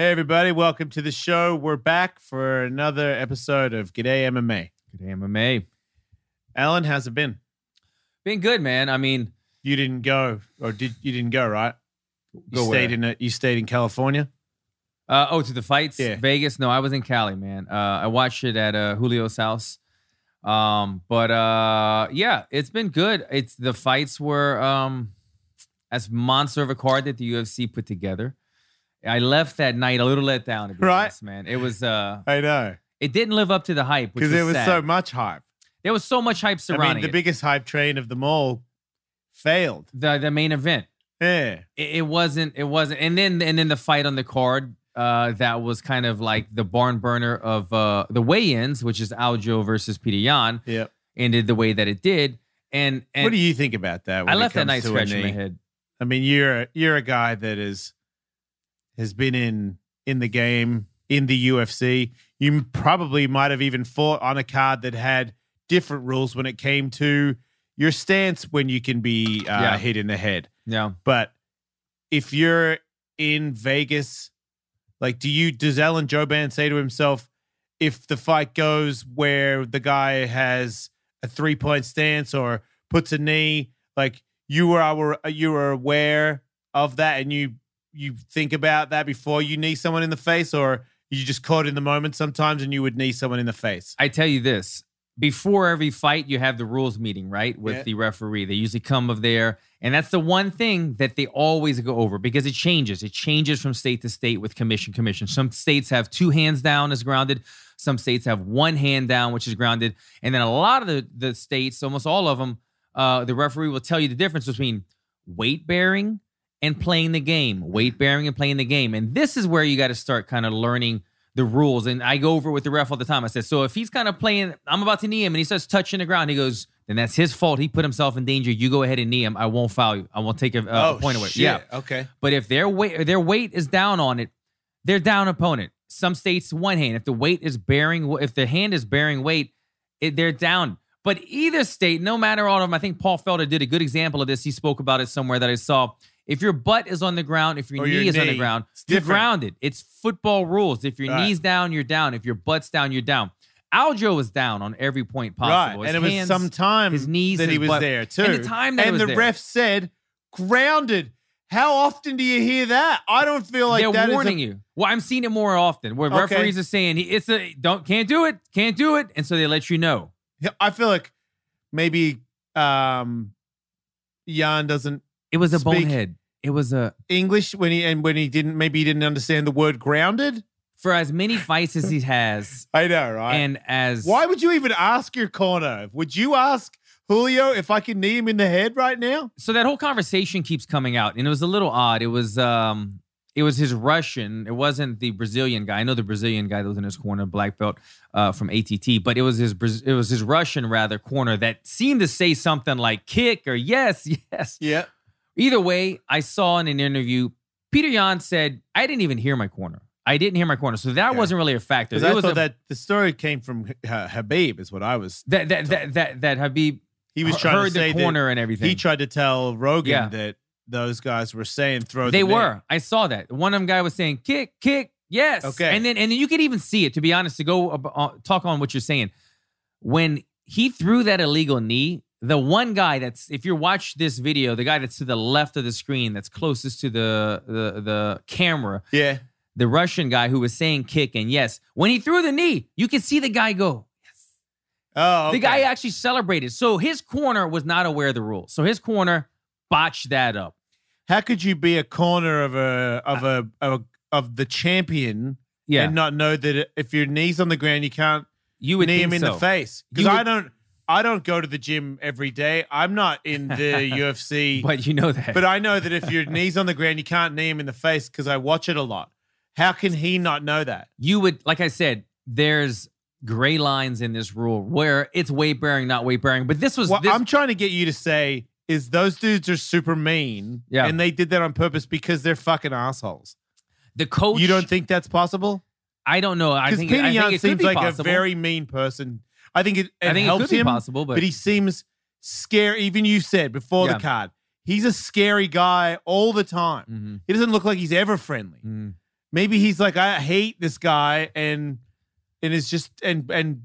Hey, everybody, welcome to the show. We're back for another episode of G'day MMA. Good MMA. Alan, how's it been? Been good, man. I mean, You didn't go, or did you didn't go, right? You stayed where? in a, you stayed in California. uh, oh, to the fights, Yeah. Vegas. No, I was in Cali, man. Uh, I watched it at uh, Julio's house. Um, but uh, yeah, it's been good. It's the fights were um, as monster of a card that the UFC put together. I left that night a little let down, to be Right. honest, man. It was uh, I know it didn't live up to the hype because there was sad. so much hype. there was so much hype I surrounding mean, the it. biggest hype train of them all failed. the the main event. Yeah, it, it wasn't it wasn't and then and then the fight on the card uh that was kind of like the barn burner of uh the weigh-ins which is Aljo versus Petr Yan yeah. ended the way that it did and and what do you think about that? I left that to a scratching my head I mean, you're you're a guy that is has been in in the game in the UFC. You probably might have even fought on a card that had different rules when it came to your stance when you can be uh, Yeah. hit in the head. yeah But if you're in Vegas, like, do you does Alan Jouban say to himself, if the fight goes where the guy has a three point stance or puts a knee, like you were you were aware of that and you you think about that before you knee someone in the face, or you just caught in the moment sometimes and you would knee someone in the face. I tell you this before every fight you have the rules meeting right with Yeah. the referee. They usually come of there and that's the one thing that they always go over because it changes. It changes from state to state with commission commission. Some states have two hands down as grounded. Some states have one hand down which is grounded. And then a lot of the, the states almost all of them uh, the referee will tell you the difference between weight bearing and playing the game weight bearing and playing the game and this is where you got to start kind of learning the rules. And I go over with the ref all the time. I said, so if he's kind of playing, I'm about to knee him and he starts touching the ground, he goes, then that's his fault. He put himself in danger. You go ahead and knee him. I won't foul you. I won't take a, a oh, point away. Yeah. Okay. But if their weight their weight is down on it, they're down opponent. Some states one hand. If the weight is bearing, if the hand is bearing weight, it, they're down. But either state, no matter all of them, I think Paul Felder did a good example of this. He spoke about it somewhere that I saw. If your butt is on the ground, if your knee your is on the ground, you're grounded. It's football rules. If your Right. knee's down, you're down. If your butt's down, you're down. Aljo was down on every point possible. Right. His And it was hands- some time his knees, that he was butt. there too. And the time that and was the there. ref said grounded. How often do you hear that? I don't feel like they're that is a- warning you. Well, I'm seeing it more often where Okay. referees are saying it's a don't can't do it, can't do it, and so they let you know. I feel like maybe um Yan doesn't It was a Speak. bonehead. It was a English when he and when he didn't maybe he didn't understand the word grounded. for as many fights as he has, I know, right? and as Why would you even ask your corner? Would you ask Julio if I could knee him in the head right now? so that whole conversation keeps coming out, and it was a little odd. It was um, it was his Russian. It wasn't the Brazilian guy. I know the Brazilian guy that was in his corner, black belt uh, from ATT, but it was his it was his Russian rather corner that seemed to say something like kick or yes, yes. Yeah. Either way, I saw in an interview, Petr Yan said, I didn't even hear my corner. I didn't hear my corner. So that wasn't really a factor. Because I was thought a- that the story came from uh, Khabib, is what I was. that, that, that, that, that Khabib He was trying heard to say the corner and everything. he tried to tell Rogan Yeah. that those guys were saying throw. they were. I saw that. One of them guy was saying kick, kick, yes. Okay. And then and then you could even see it. To be honest, to go uh, talk on what you're saying, when he threw that illegal knee, the one guy that's if you watch this video, the guy that's to the left of the screen, that's closest to the the the camera, Yeah. the Russian guy who was saying kick and yes, when he threw the knee, you could see the guy go. Oh, okay. The guy actually celebrated. So his corner was not aware of the rules. So his corner botched that up. how could you be a corner of a of a of, a, of the champion Yeah, and not know that if your knees on the ground, you can't you would knee him in so. the face? Because I don't, I don't go to the gym every day. I'm not in the UFC, but you know that. but I know that if your knees on the ground, you can't knee him in the face because I watch it a lot. How can he not know that? you would like I said, there's gray lines in this rule where it's weight bearing, not weight bearing. But this was What this, I'm trying to get you to say is those dudes are super mean, Yeah. and they did that on purpose because they're fucking assholes. the coach. You don't think that's possible? I don't know. I think, Peter I think Young seems be like possible. a very mean person. I think it, it I think it helps could be possible, but, but he seems scary. Even you said before Yeah. the card, he's a scary guy all the time. Mhm, He doesn't look like he's ever friendly. mhm. Maybe he's like, I hate this guy, and and it's just and and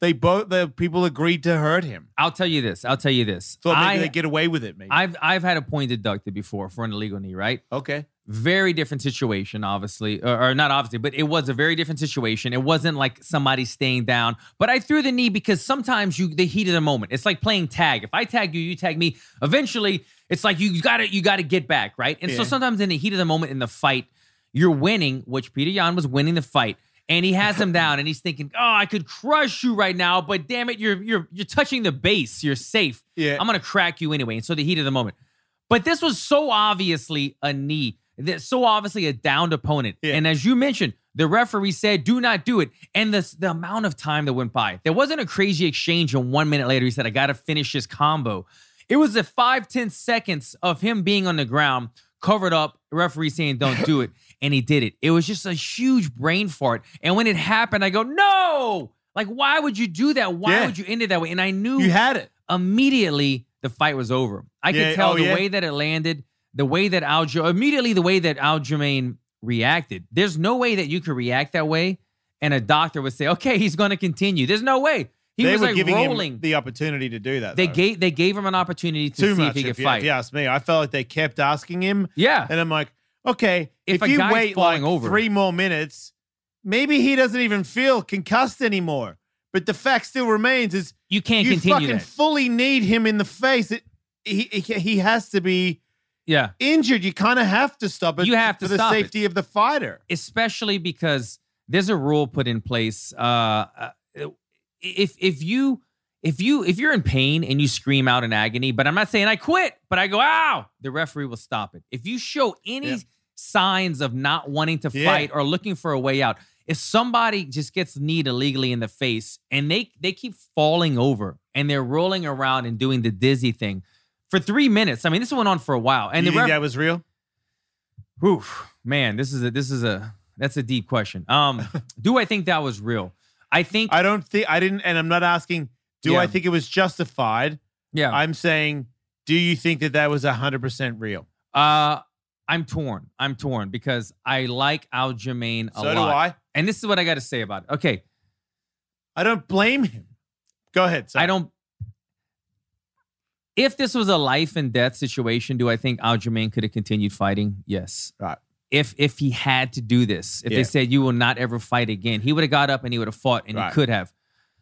they both the people agreed to hurt him. I'll tell you this. I'll tell you this. So maybe I, they get away with it. Maybe I've I've had a point deducted before for an illegal knee, right? okay. Very different situation, obviously, or, or not obviously, but it was a very different situation. It wasn't like somebody staying down, but I threw the knee because sometimes you the heat of the moment. It's like playing tag. If I tag you, you tag me. Eventually, it's like you got to you got to get back, right? And so sometimes in the heat of the moment in the fight, you're winning, which Petr Yan was winning the fight. And he has him down, and he's thinking, "Oh, I could crush you right now, but damn it, you're you're you're touching the base. You're safe. Yeah. I'm gonna crack you anyway." And so the heat of the moment. But this was so obviously a knee, that so obviously a downed opponent. Yeah. And as you mentioned, the referee said, "Do not do it." And the the amount of time that went by, there wasn't a crazy exchange. And one minute later, he said, "I got to finish this combo." It was a five ten seconds of him being on the ground, covered up. Referee saying, "Don't do it," and he did it. It was just a huge brain fart. And when it happened, I go, "No!" Like, why would you do that? Why Yeah. would you end it that way? And I knew You had it. immediately the fight was over. I Yeah, could tell oh, the yeah. way that it landed, the way that Aljo immediately the way that Aljamain reacted. There's no way that you could react that way, and a doctor would say, "Okay, he's going to continue." There's no way. He they was were like giving rolling. him the opportunity to do that. they though. gave they gave him an opportunity to too see much. if he could if, you, fight. if you ask me, I felt like they kept asking him, yeah, and I'm like, okay, If if, you wait like over- three more minutes, maybe he doesn't even feel concussed anymore. But the fact still remains is you can't you continue fucking that. fully need him in the face. It, he, he he has to be yeah, injured. You kind of have to stop it. You have to for the stop it. safety of the fighter. especially because there's a rule put in place. Uh, uh, if if you if you if you're in pain and you scream out in agony, but I'm not saying I quit, but I go ow, the referee will stop it. If you show any Yeah. signs of not wanting to Yeah. fight or looking for a way out, if somebody just gets kneed illegally in the face and they they keep falling over and they're rolling around and doing the dizzy thing for three minutes. I mean, this went on for a while, and you the think ref- that was real? Whew, man, this is a this is a that's a deep question. Um, do I think that was real? I think I don't think I didn't, and I'm not asking. Do Yeah. I think it was justified? yeah. I'm saying, do you think that that was hundred percent real? uh, I'm torn. I'm torn because I like Aljamain a So lot. So do I. And this is what I got to say about it. Okay, I don't blame him. Go ahead. I don't. If this was a life and death situation, do I think Aljamain could have continued fighting? Yes. Right. If if he had to do this, if Yeah. they said you will not ever fight again, he would have got up and he would have fought, and Right. he could have.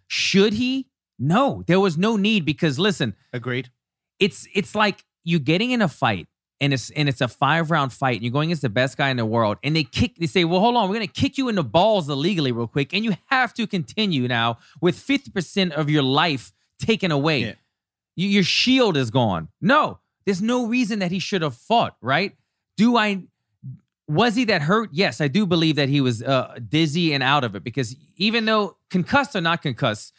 Should he? No, there was no need because listen, Agreed. it's it's like you getting in a fight and it's and it's a five round fight and you're going against the best guy in the world and they kick they say well hold on we're gonna kick you in the balls illegally real quick and you have to continue now with 50% of your life taken away Yeah. You- your shield is gone no there's no reason that he should have fought right do i was he that hurt yes i do believe that he was uh, dizzy and out of it because even though concussed or not concussed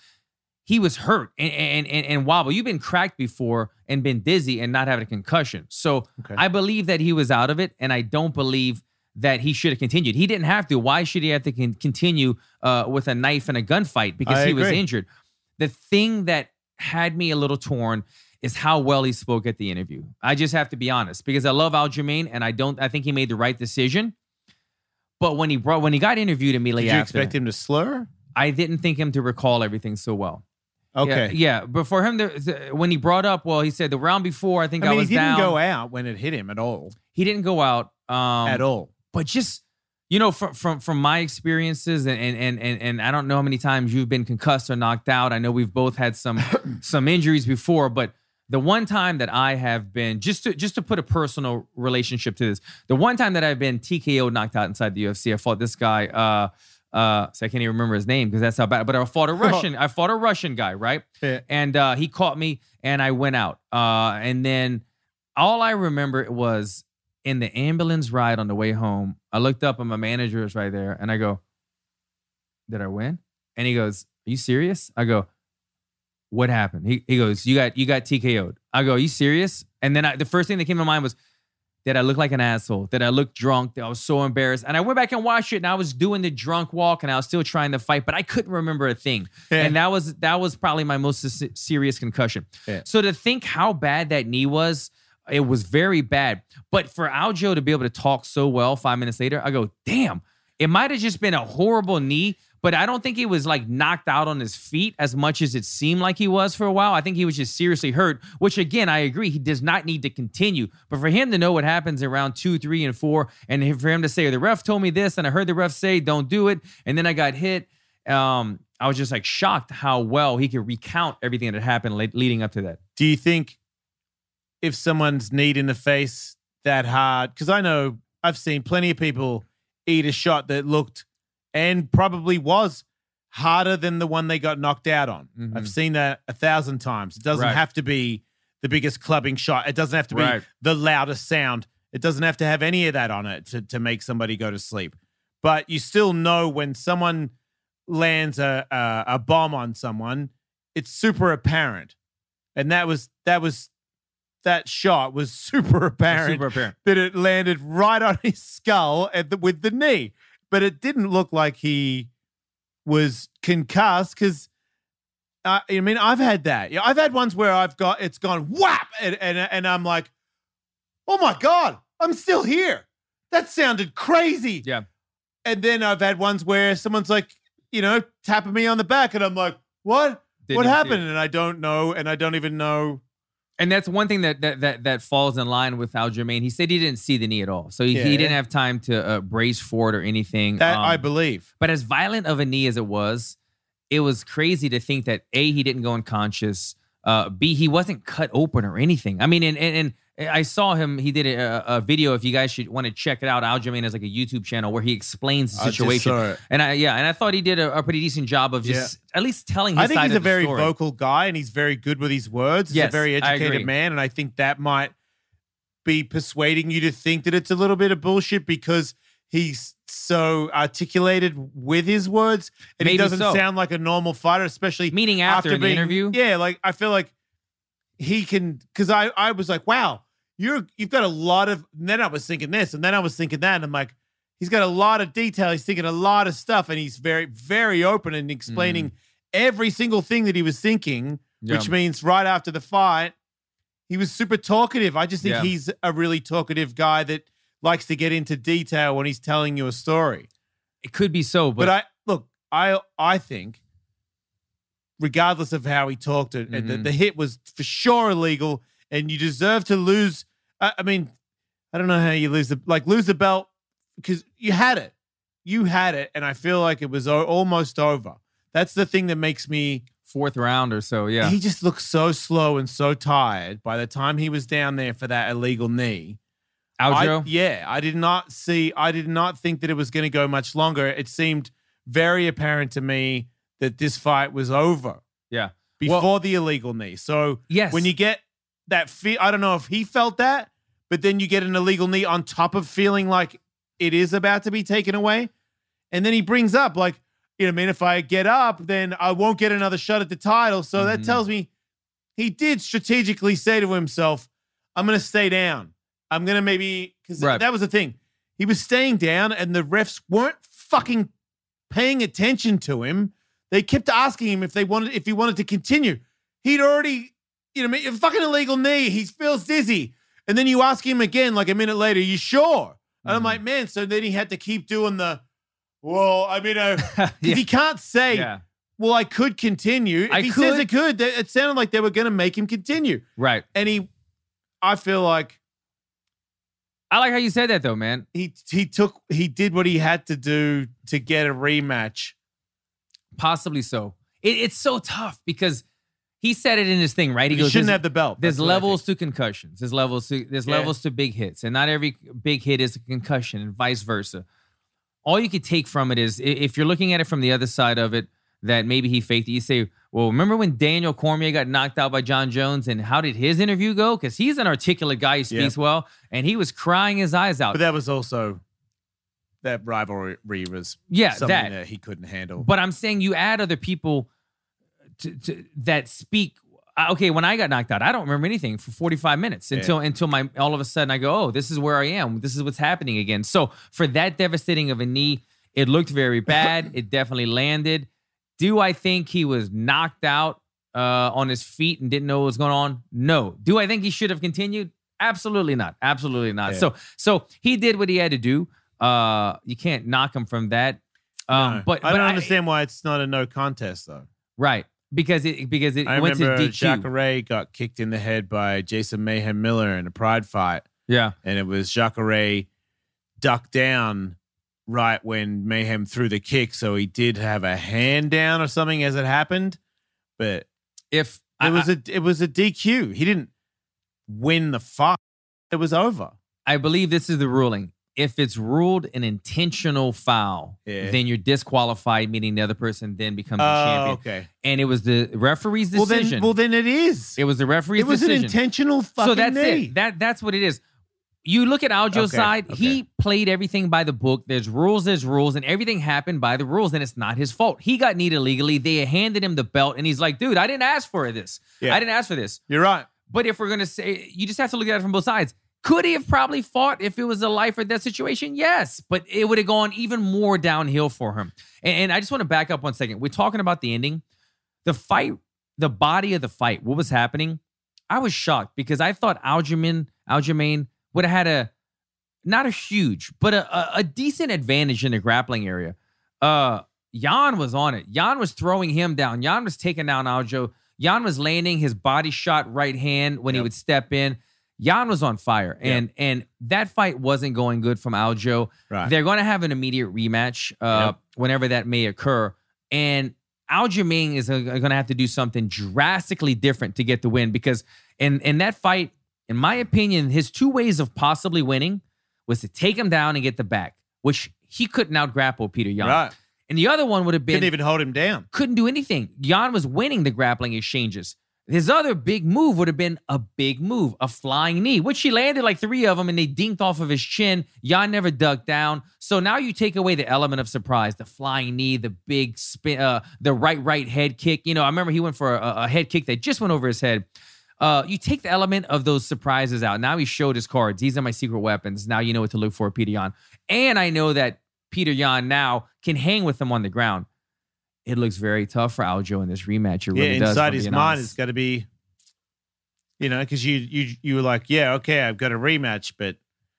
he was hurt and and and, and wobble. You've been cracked before and been dizzy and not having a concussion. So Okay. I believe that he was out of it, and I don't believe that he should have continued. He didn't have to. Why should he have to con- continue uh, with a knife and a gunfight because I he was injured? The thing that had me a little torn is how well he spoke at the interview. I just have to be honest because I love Aljamain and I don't. I think he made the right decision. But when he brought when he got interviewed immediately Did you after, expect him to slur? I didn't think him to recall everything so well. Okay. Yeah, yeah. But for him, to, when he brought up, well, he said the round before, I think I, I mean, was he didn't down. go out when it hit him at all. He didn't go out um, at all. But just you know, from from from my experiences, and and and and, and I don't know how many times you've been concussed or knocked out. I know we've both had some some injuries before, but the one time that I have been just to just to put a personal relationship to this, the one time that I've been TKO knocked out inside the UFC, I fought this guy. Uh, uh, so I can't even remember his name because that's how bad. But I fought a Russian. I fought a Russian guy, right? Yeah. And uh, he caught me, and I went out. Uh, and then all I remember was in the ambulance ride on the way home. I looked up, and my manager is right there, and I go, "Did I win?" And he goes, "Are you serious?" I go, "What happened?" He, he goes, "You got you got TKO'd." I go, "Are you serious?" And then I, the first thing that came to mind was, "Did I look like an asshole? Did I look drunk? That I was so embarrassed?" And I went back and watched it, and I was doing the drunk walk, and I was still trying to fight, but I couldn't remember a thing. Yeah. And that was that was probably my most serious concussion. Yeah. So to think how bad that knee was. It was very bad. But for Aljo to be able to talk so well five minutes later, I go, damn, it might have just been a horrible knee, but I don't think he was like knocked out on his feet as much as it seemed like he was for a while. I think he was just seriously hurt, which again, I agree, he does not need to continue. But for him to know what happens in round two, three, and four, and for him to say, the ref told me this, and I heard the ref say, don't do it, and then I got hit. Um, I was just like shocked how well he could recount everything that happened le- leading up to that. Do you think if someone's kneed in the face that hard? Because I know I've seen plenty of people eat a shot that looked and probably was harder than the one they got knocked out on. Mhm. I've seen that a thousand times. It doesn't Right. have to be the biggest clubbing shot. It doesn't have to be Right. the loudest sound. It doesn't have to have any of that on it to, to make somebody go to sleep. But you still know when someone lands a, a a bomb on someone, it's super apparent. And that was that was that shot was super apparent Super apparent. that it landed right on his skull the, with the knee. But it didn't look like he was concussed because uh, I mean I've had that. Yeah, I've had ones where I've got it's gone whap and and, and I'm like, oh my god, I'm still here. That sounded crazy. Yeah. And then I've had ones where someone's like, you know, tapping me on the back, and I'm like, what? Didn't what happened? And I don't know, and I don't even know. And that's one thing that that that, that falls in line with Aljamain. He said he didn't see the knee at all, so he, Yeah. he didn't have time to uh, brace for it or anything. That Um, I believe. But as violent of a knee as it was, it was crazy to think that a he didn't go unconscious. Uh, B he wasn't cut open or anything. I mean, and and, and I saw him. He did a, a video. If you guys should want to check it out, Aljamain has like a YouTube channel where he explains the I situation. it. And I yeah, and I thought he did a, a pretty decent job of just at least telling. His I think he's a the very story. vocal guy and he's very good with his words. He's Yes, a very educated man. And I think that might be persuading you to think that it's a little bit of bullshit because he's so articulated with his words and he doesn't so. sound like a normal fighter, especially Meaning after, the being- interview. Yeah, like I feel like he can because I I was like, wow, you're you've got a lot of. And then I was thinking this, and then I was thinking that, and I'm like, he's got a lot of detail. He's thinking a lot of stuff, and he's very very open and explaining mm. every single thing that he was thinking. Yeah. Which means right after the fight, he was super talkative. I just think Yeah. he's a really talkative guy that likes to get into detail when he's telling you a story. It could be so, but, But, I look, I I think, regardless of how he talked, it the, mm-hmm. the hit was for sure illegal, and you deserve to lose. I, I mean, I don't know how you lose the like lose the belt because you had it, you had it, and I feel like it was o- almost over. That's the thing that makes me. fourth round or so. Yeah. He just looked so slow and so tired by the time he was down there for that illegal knee. I- yeah, I did not see. I did not think that it was going to go much longer. It seemed very apparent to me that this fight was over yeah. before Well- the illegal knee. So Yes. when you get that feel, I don't know if he felt that, but then you get an illegal knee on top of feeling like it is about to be taken away, and then he brings up like, you know, I mean, if I get up, then I won't get another shot at the title. So that Mhm. tells me he did strategically say to himself, "I'm going to stay down. I'm going to maybe because Right. that was the thing. He was staying down, and the refs weren't fucking paying attention to him. They kept asking him if they wanted if he wanted to continue. He'd already, you know, a fucking illegal knee. He feels dizzy, and then you ask him again, like a minute later, "You sure?" And I'm Mhm. like, man. So then he had to keep doing the. Well, I mean, uh, yeah. he can't say, yeah. "Well, I could continue." If I he says could. it could, it sounded like they were going to make him continue, Right. and he. I feel like I like how you said that though, man. he he took he did what he had to do to get a rematch. Possibly so. It, it's so tough because he said it in his thing, right? He goes, shouldn't have the belt. There's levels to concussions. There's levels to there's Yeah. levels to big hits, and not every big hit is a concussion, and vice versa. All you could take from it is if you're looking at it from the other side of it, that maybe he faked it. You say, well, remember when Daniel Cormier got knocked out by John Jones, and how did his interview go? Because he's an articulate guy, he speaks well, and he was crying his eyes out. But that was also that rivalry was Yeah, something that. that. he couldn't handle. But I'm saying you add other people to, to that speak. uh, Okay, when I got knocked out, I don't remember anything for 45 minutes until until my all of a sudden I go, oh, this is where I am. This is what's happening again. So for that devastating of a knee, it looked very bad. it definitely landed. Do I think he was knocked out uh, on his feet and didn't know what was going on? No. Do I think he should have continued? Absolutely not. Absolutely not. Yeah. So so he did what he had to do. Uh, you can't knock him from that. Um, No. but I don't understand why it's not a no contest though. Right. Because it because it I went to remember DQ. Jacare got kicked in the head by Jason Mayhem Miller in a pride fight, yeah. and it was Jacare ducked down right when Mayhem threw the kick, so he did have a hand down or something as it happened, but If it I, was a it was a DQ. He didn't win the fight. It was over. I believe this is the ruling. If it's ruled an intentional foul, Yeah. then you're disqualified, meaning the other person then becomes the Oh, champion. okay. And it was the referee's Well decision. then, well then it is. it was the referee's It was decision. an intentional fucking so that's knee. it. That that's what it is. You look at Aljo's Okay, side, okay. he played everything by the book. There's rules, there's rules, and everything happened by the rules, and it's not his fault. He got kneed illegally. They handed him the belt, and he's like, dude, I didn't ask for this. Yeah. I didn't ask for this. You're right. But if we're gonna say, you just have to look at it from both sides. Could he have probably fought if it was a life or death situation? Yes, but it would have gone even more downhill for him. And, and I just want to back up one second. We're talking about the ending, the fight, the body of the fight. What was happening? I was shocked because I thought Aljamain, Aljamain would have had a not a huge, but a, a, a decent advantage in the grappling area. Uh, Yan was on it. Yan was throwing him down. Yan was taking down Aljo. Yan was landing his body shot right hand when he would step in. Yan was on fire, Yep. and and that fight wasn't going good from Aljo. Right. They're going to have an immediate rematch uh, Yep. whenever that may occur, and Aljamain is going to have to do something drastically different to get the win because in in that fight, in my opinion, his two ways of possibly winning was to take him down and get the back, which he couldn't out grapple Petr Yan. Right. And the other one would have been Couldn't even hold him down. couldn't do anything. Yan was winning the grappling exchanges. His other big move would have been a big move, a flying knee, which he landed like three of them and they dinked off of his chin. Yan never ducked down. So now you take away the element of surprise, the flying knee, the big spin, uh, the right, right head kick. You know, I remember he went for a, a head kick that just went over his head. Uh, you take the element of those surprises out. Now he showed his cards. These are my secret weapons. Now you know what to look for, Petr Yan. And I know that Petr Yan now can hang with him on the ground. It looks very tough for Aljo in this rematch. It Yeah, really does. if inside his mind, honest. it's got to be, you know, because you you you were like, yeah, okay, I've got a rematch, but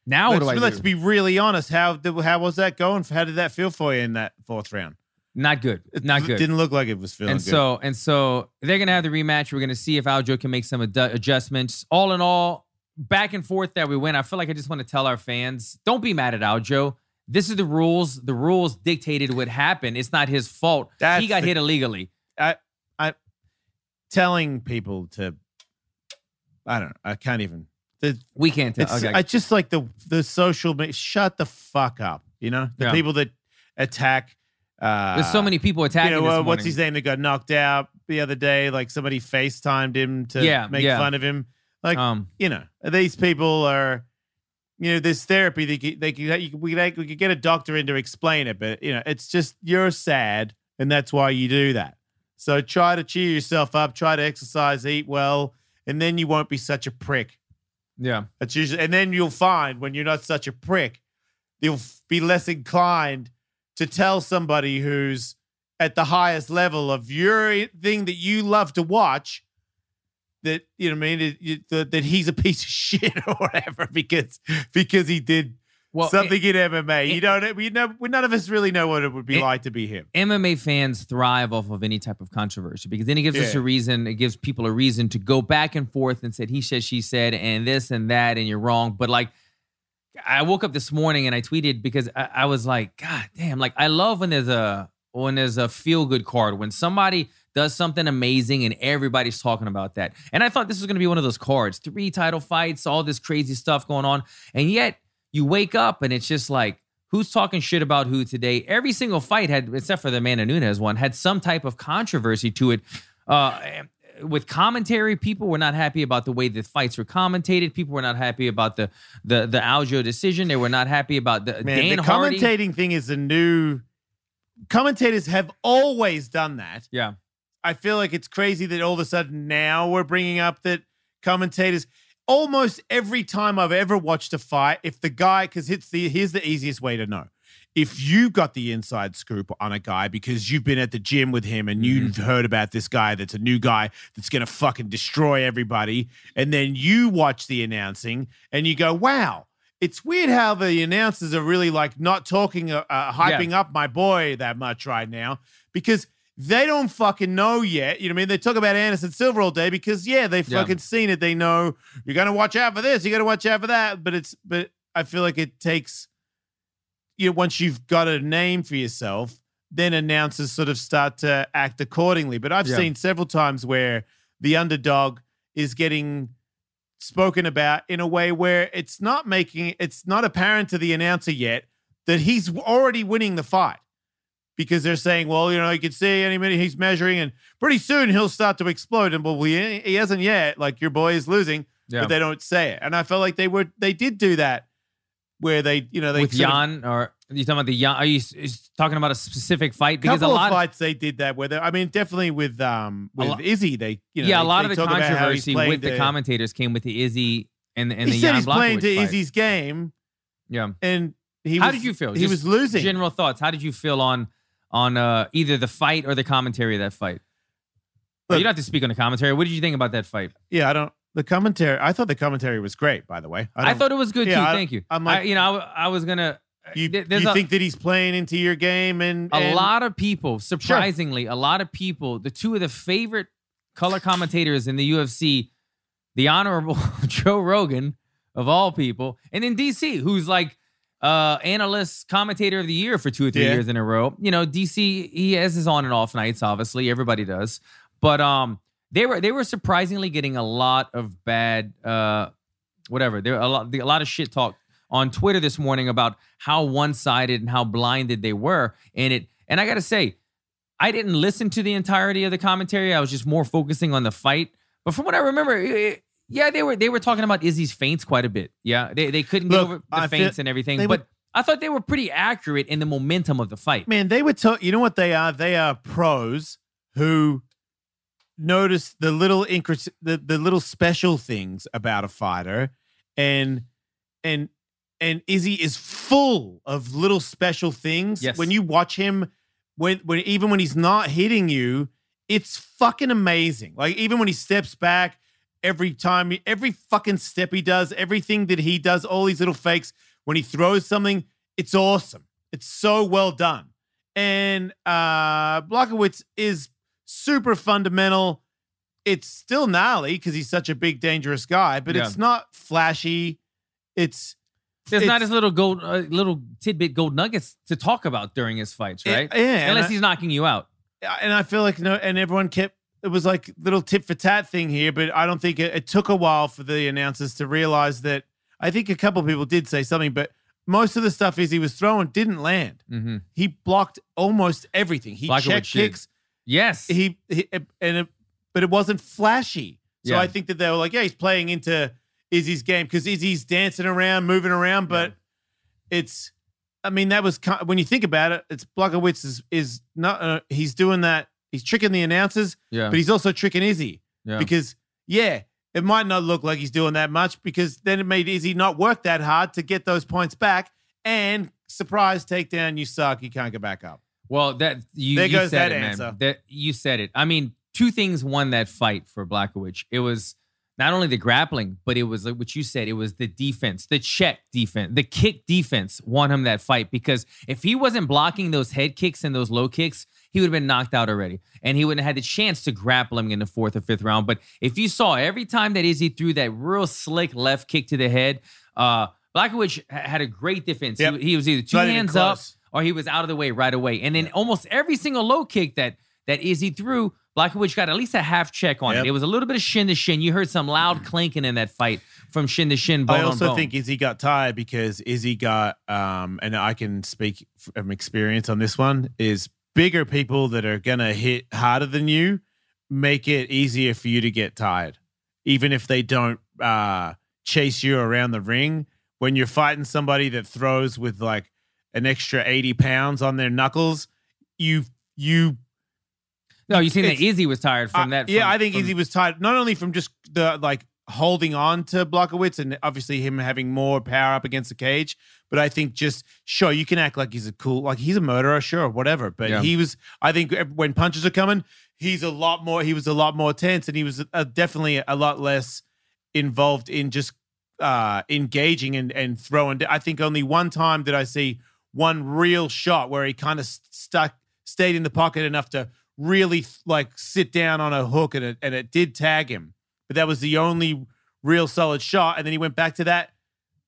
now let's, do I let's do? be really honest. How did- how was that going? How did that feel for you in that fourth round? Not good. It Not good. Didn't look like it was feeling and good. so and so they're gonna have the rematch. We're gonna see if Aljo can make some ad- adjustments. All in all, back and forth that we win. I feel like I just want to tell our fans: don't be mad at Aljo. This is the rules. The rules dictated what happened. It's not his fault. That's he got the- hit illegally. I, I, telling people to, I don't know, I can't even. The, We can't tell. it's Okay. I just like the the social. Shut the fuck up. You know the Yeah. people that attack. Uh, There's so many people attacking. you know, uh, what's his name that got knocked out the other day? Like somebody FaceTimed him to Yeah, make yeah. fun of him. Like Um, you know, these people are, you know, there's therapy. They could, they could, we we could get a doctor in to explain it, but you know, it's just you're sad, and that's why you do that. So try to cheer yourself up, try to exercise, eat well, and then you won't be such a prick. yeah. That's usually, and then you'll find when you're not such a prick, you'll be less inclined to tell somebody who's at the highest level of your thing that you love to watch that you know what I mean it- it- that, that he's a piece of shit or whatever because because he did Well, something in MMA. it- you don't we know we none of us really know what it would be It- like to be him. MMA fans thrive off of any type of controversy because then it gives us a reason, it gives people a reason to go back and forth and said he said she said and this and that and you're wrong. But like I woke up this morning and I tweeted because I, I was like, God damn, like I love when there's a when there's a feel good card when somebody does something amazing, and everybody's talking about that. And I thought this was going to be one of those cards: three title fights, all this crazy stuff going on, and yet you wake up and it's just like. Who's talking shit about who today? Every single fight had, except for the Amanda Nunes one, had some type of controversy to it. Uh, with commentary, people were not happy about the way the fights were commentated. People were not happy about the the the Aljo decision. They were not happy about the Man, Dan the Hardy. commentating thing is a new. Commentators have always done that. Yeah, I feel like it's crazy that all of a sudden now we're bringing up that commentators. Almost every time I've ever watched a fight, if the guy, because it's the here's the easiest way to know. If you got the inside scoop on a guy because you've been at the gym with him and you've heard about this guy that's a new guy that's gonna fucking destroy everybody, and then you watch the announcing and you go, "Wow, it's weird how the announcers are really like not talking, uh, uh, hyping up my boy that much right now because they don't fucking know yet. You know what I mean? They talk about Anderson Silva all day because yeah, they've Yeah. fucking seen it. They know you're gonna watch out for this, you gotta watch out for that. But it's but I feel like it takes you know, once you've got a name for yourself, then announcers sort of start to act accordingly. But I've Yeah. seen several times where the underdog is getting spoken about in a way where it's not making it's not apparent to the announcer yet that he's already winning the fight because they're saying, well, you know, you can see any minute he's measuring, and pretty soon he'll start to explode. And well, he, he hasn't yet. Like your boy is losing, yeah. but they don't say it. And I felt like they were they did do that where they, you know, they With sort of- Jan, or are you talking about the Jan? Are you is talking about a specific fight? Because a lot, of fights they did that where they, I mean, definitely with um with lot- Izzy, they you know yeah, a lot of the talk about how he's controversy with the to- commentators came with the Izzy and and He the said Jan he's playing to fight. Izzy's game, Yeah. and he How was, did you feel? He Just was losing. General thoughts. How did you feel on on uh, either the fight or the commentary of that fight? Look- you don't have to speak on the commentary. What did you think about that fight? yeah, I don't. The commentary. I thought the commentary was great. By the way, I, don't- thought it was good yeah, too. I- Thank you. I'm I, you know, I, I was gonna. you, there- you a, think that he's playing into your game, and, a lot of people, surprisingly, a lot of people, the two of the favorite color commentators in the UFC, the honorable Joe Rogan of all people, and then DC, who's like uh analyst commentator of the year for two or three Yeah. years in a row. You know, DC he has his on and off nights, obviously. Everybody does. But um they were they were surprisingly getting a lot of bad uh whatever. There a lot a lot of shit talk on Twitter this morning about how one-sided and how blinded they were. And it and I gotta say, I didn't listen to the entirety of the commentary. I was just more focusing on the fight. But from what I remember, it- yeah, they were they were talking about Izzy's feints quite a bit. Yeah, they they couldn't get over the I feel- feints and everything. But were- I thought they were pretty accurate in the momentum of the fight. man, they would tell you know what they are. They are pros who notice the little incre- the, the little special things about a fighter, and and and Izzy is full of little special things. Yes. When you watch him, when when even when he's not hitting you, it's fucking amazing. Like even when he steps back, every time, every fucking step he does, everything that he does, all these little fakes. When he throws something, it's awesome. It's so well done. And uh Blachowicz is super fundamental. It's still gnarly because he's such a big, dangerous guy, but Yeah. it's not flashy. It's There's not his little gold, uh, little tidbit gold nuggets to talk about during his fights, right? Yeah, and Unless I- he's knocking you out. and I feel like no, and everyone kept it was like little tit for tat thing here, but I don't think it, it took a while for the announcers to realize that. I think a couple people did say something, but most of the stuff is he was throwing didn't land. hmm He blocked almost everything. He checked did. kicks. Yes. He, he and it, but it wasn't flashy. So Yeah. I think that they were like, yeah, he's playing into Izzy's game because Izzy's dancing around, moving around, but it's. I mean, that was when you think about it. It's Blachowicz is is not. Uh, he's doing that. He's tricking the announcers, yeah. but he's also tricking Izzy yeah. because yeah, it might not look like he's doing that much because then it made Izzy not work that hard to get those points back. And surprise takedown, you suck. You can't get back up. Well, that you, There you goes said that it, man. answer. That you said it. I mean, two things won that fight for Blachowicz. It was not only the grappling, but it was like what you said. It was the defense, the check defense, the kick defense won him that fight because if he wasn't blocking those head kicks and those low kicks, he would have been knocked out already, and he wouldn't have had the chance to grapple him in the fourth or fifth round. But if you saw every time that Izzy threw that real slick left kick to the head, uh, Blachowicz had a great defense. He- Yep. He, was either two Not hands up or he was out of the way right away. And then almost every single low kick that that Izzy threw, Blachowicz got at least a half check on Yep. it. It was a little bit of shin to shin. You heard some loud clinking in that fight from shin to shin. I also think Izzy got tired because Izzy got, um, and I can speak from experience on this one, is bigger people that are going to hit harder than you make it easier for you to get tired. Even if they don't uh, chase you around the ring, when you're fighting somebody that throws with like an extra 80 pounds on their knuckles, you, you no, you seen that Izzy was tired from uh, that. yeah, from- I think from- Izzy was tired not only from just the like holding on to Blachowicz and obviously him having more power up against the cage, but I think just sure you can act like he's a cool like he's a murderer, sure, whatever. But Yeah. he was, I think, when punches are coming, he's a lot more. He was a lot more tense, and he was uh, definitely a lot less involved in just uh engaging and and throwing. I think only one time did I see one real shot where he kind of stuck, stayed in the pocket enough to really like sit down on a hook, and it and it did tag him. But that was the only real solid shot, and then he went back to that.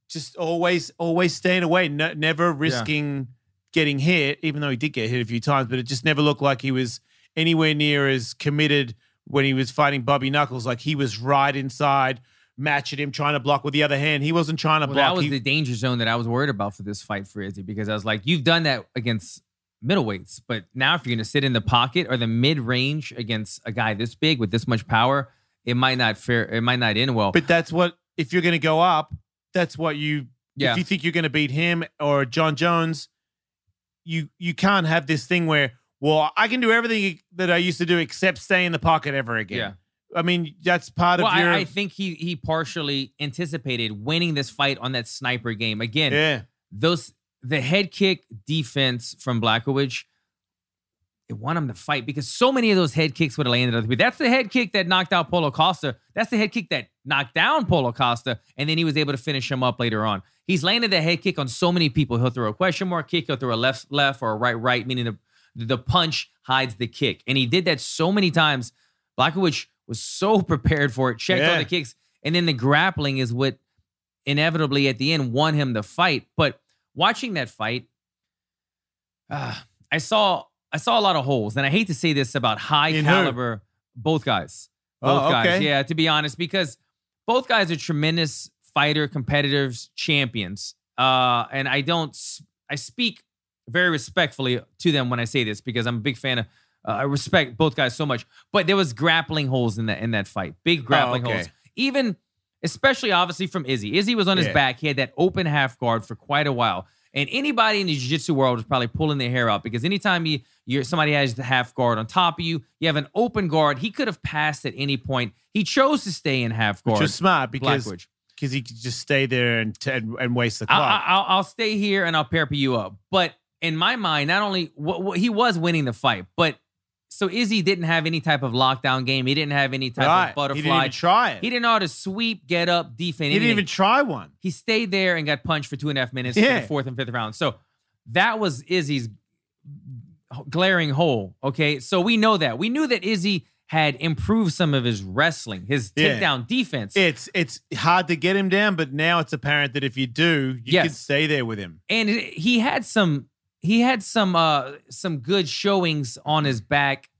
Just always, always staying away, no, never risking getting hit, even though he did get hit a few times. But it just never looked like he was anywhere near as committed when he was fighting Bobby Knuckles. Like he was right inside, matching him, trying to block with the other hand. He wasn't trying to Well, block. that was He- the danger zone that I was worried about for this fight for Izzy because I was like, you've done that against middleweights, but now if you're going to sit in the pocket or the mid range against a guy this big with this much power, it might not fair. It might not end well. But that's what if you're going to go up, that's what you. Yeah. If you think you're going to beat him or John Jones, you you can't have this thing where well I can do everything that I used to do except stay in the pocket ever again. Yeah. I mean that's part well, of your I, I think he he partially anticipated winning this fight on that sniper game. Again, yeah. those the head kick defense from Blachowicz, it won him the fight because so many of those head kicks would have landed other people. That's the head kick that knocked out Paulo Costa. That's the head kick that knocked down Paulo Costa, and then he was able to finish him up later on. He's landed that head kick on so many people. He'll throw a question mark kick, he'll throw a left left or a right right, meaning the the punch hides the kick, and he did that so many times. Blachowicz was so prepared for it, checked all the kicks, and then the grappling is what inevitably at the end won him the fight. But watching that fight, uh, I saw I saw a lot of holes, and I hate to say this about high In who? caliber both guys, both Oh, guys. Yeah, to be honest, because both guys are tremendous fighter, competitors, champions. Uh, and I don't I speak very respectfully to them when I say this because I'm a big fan of. Uh, I respect both guys so much, but there was grappling holes in that in that fight, big grappling Oh, okay. holes. Even, especially obviously from Izzy. Izzy was on his Yeah. back. He had that open half guard for quite a while, and anybody in the jiu-jitsu world is probably pulling their hair out because anytime you you're somebody has the half guard on top of you, you have an open guard. He could have passed at any point. He chose to stay in half guard. Which is smart because because he could just stay there and and, and waste the clock. I, I'll, I'll stay here and I'll pair you up. But in my mind, not only what, he was winning the fight, but so Izzy didn't have any type of lockdown game. He didn't have any type right. of butterfly. He didn't even try it. He didn't know how to sweep, get up, defend. He didn't anything. even try one. He stayed there and got punched for two and a half minutes Yeah. the fourth and fifth round. So that was Izzy's glaring hole. Okay. So we know that. We knew that Izzy had improved some of his wrestling, his Yeah. takedown defense. It's it's hard to get him down, but now it's apparent that if you do, you Yes. can stay there with him. and he had some he had some uh some good showings on his back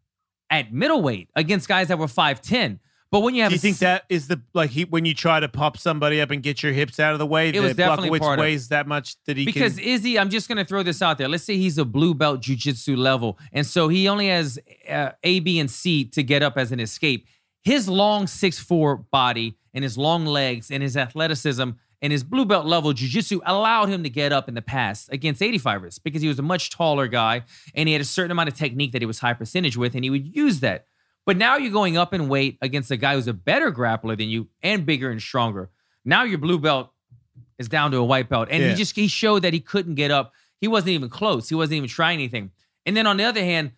at middleweight against guys that were 5'10 but when you have Do you think that is the like he when you try to pop somebody up and get your hips out of the way, It was that definitely part of weighs that much that he because can, Izzy, I'm just gonna throw this out there. Let's say he's a blue belt jujitsu level, and so he only has uh, A, B, and C to get up as an escape. His long six four body and his long legs and his athleticism and his blue belt level jujitsu allowed him to get up in the past against 85ers because he was a much taller guy and he had a certain amount of technique that he was high percentage with, and he would use that. But now you're going up in weight against a guy who's a better grappler than you and bigger and stronger. Now your blue belt is down to a white belt. And Yeah. he just he showed that he couldn't get up. He wasn't even close. He wasn't even trying anything. And then on the other hand,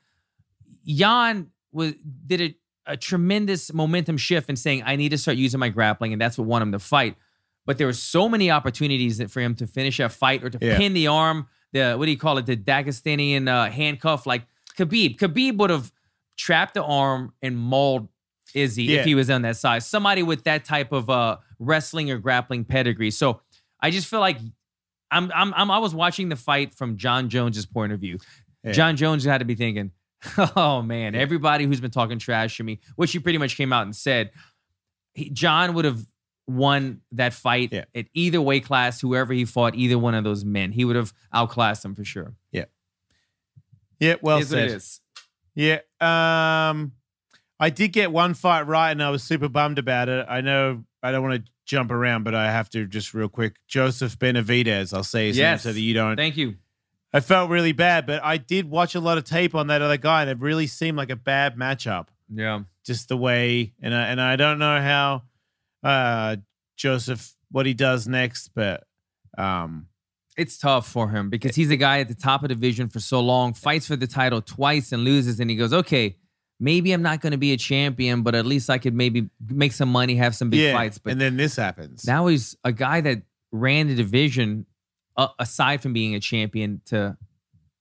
Jan was did a, a tremendous momentum shift in saying, I need to start using my grappling, and that's what won him the fight. But there were so many opportunities that for him to finish a fight or to Yeah. pin the arm, the what do you call it, the Dagestanian uh, handcuff, like Khabib. Khabib would have trapped the arm and mauled Izzy Yeah. if he was on that side. Somebody with that type of uh, wrestling or grappling pedigree. So I just feel like I'm, I'm, I'm I was watching the fight from John Jones's point of view. Yeah. John Jones had to be thinking, Oh man, everybody who's been talking trash to me, which he pretty much came out and said, he, John would have won that fight Yeah. at either weight class, whoever he fought, either one of those men. He would have outclassed him for sure. Yeah, Yeah, well Is said. is. Yeah. Um, I did get one fight right, and I was super bummed about it. I know I don't want to jump around, but I have to just real quick. Joseph Benavidez. I'll say his Yes. name so that you don't. Thank you. I felt really bad, but I did watch a lot of tape on that other guy, and it really seemed like a bad matchup. Yeah. Just the way, and I, and I don't know how uh, Joseph what he does next, but um, It's tough for him because he's a guy at the top of the division for so long, fights for the title twice and loses, and he goes, okay, maybe I'm not going to be a champion, but at least I could maybe make some money, have some big yeah. fights. But and then this happens. now he's a guy that ran the division uh, aside from being a champion to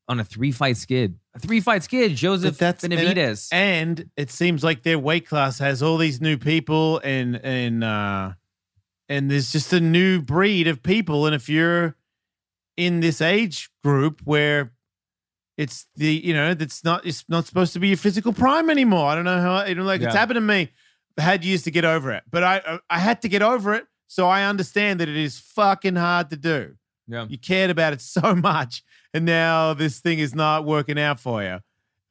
on a three fight skid. A three fight skid, Joseph But and it- And it seems like their weight class has all these new people and and uh and there's just a new breed of people. And if you're in this age group where it's the you know, that's not it's not supposed to be your physical prime anymore. I don't know how you know like it's happened to me. I had years to get over it. But I I had to get over it. So I understand that it is fucking hard to do. yeah. You cared about it so much, and now this thing is not working out for you.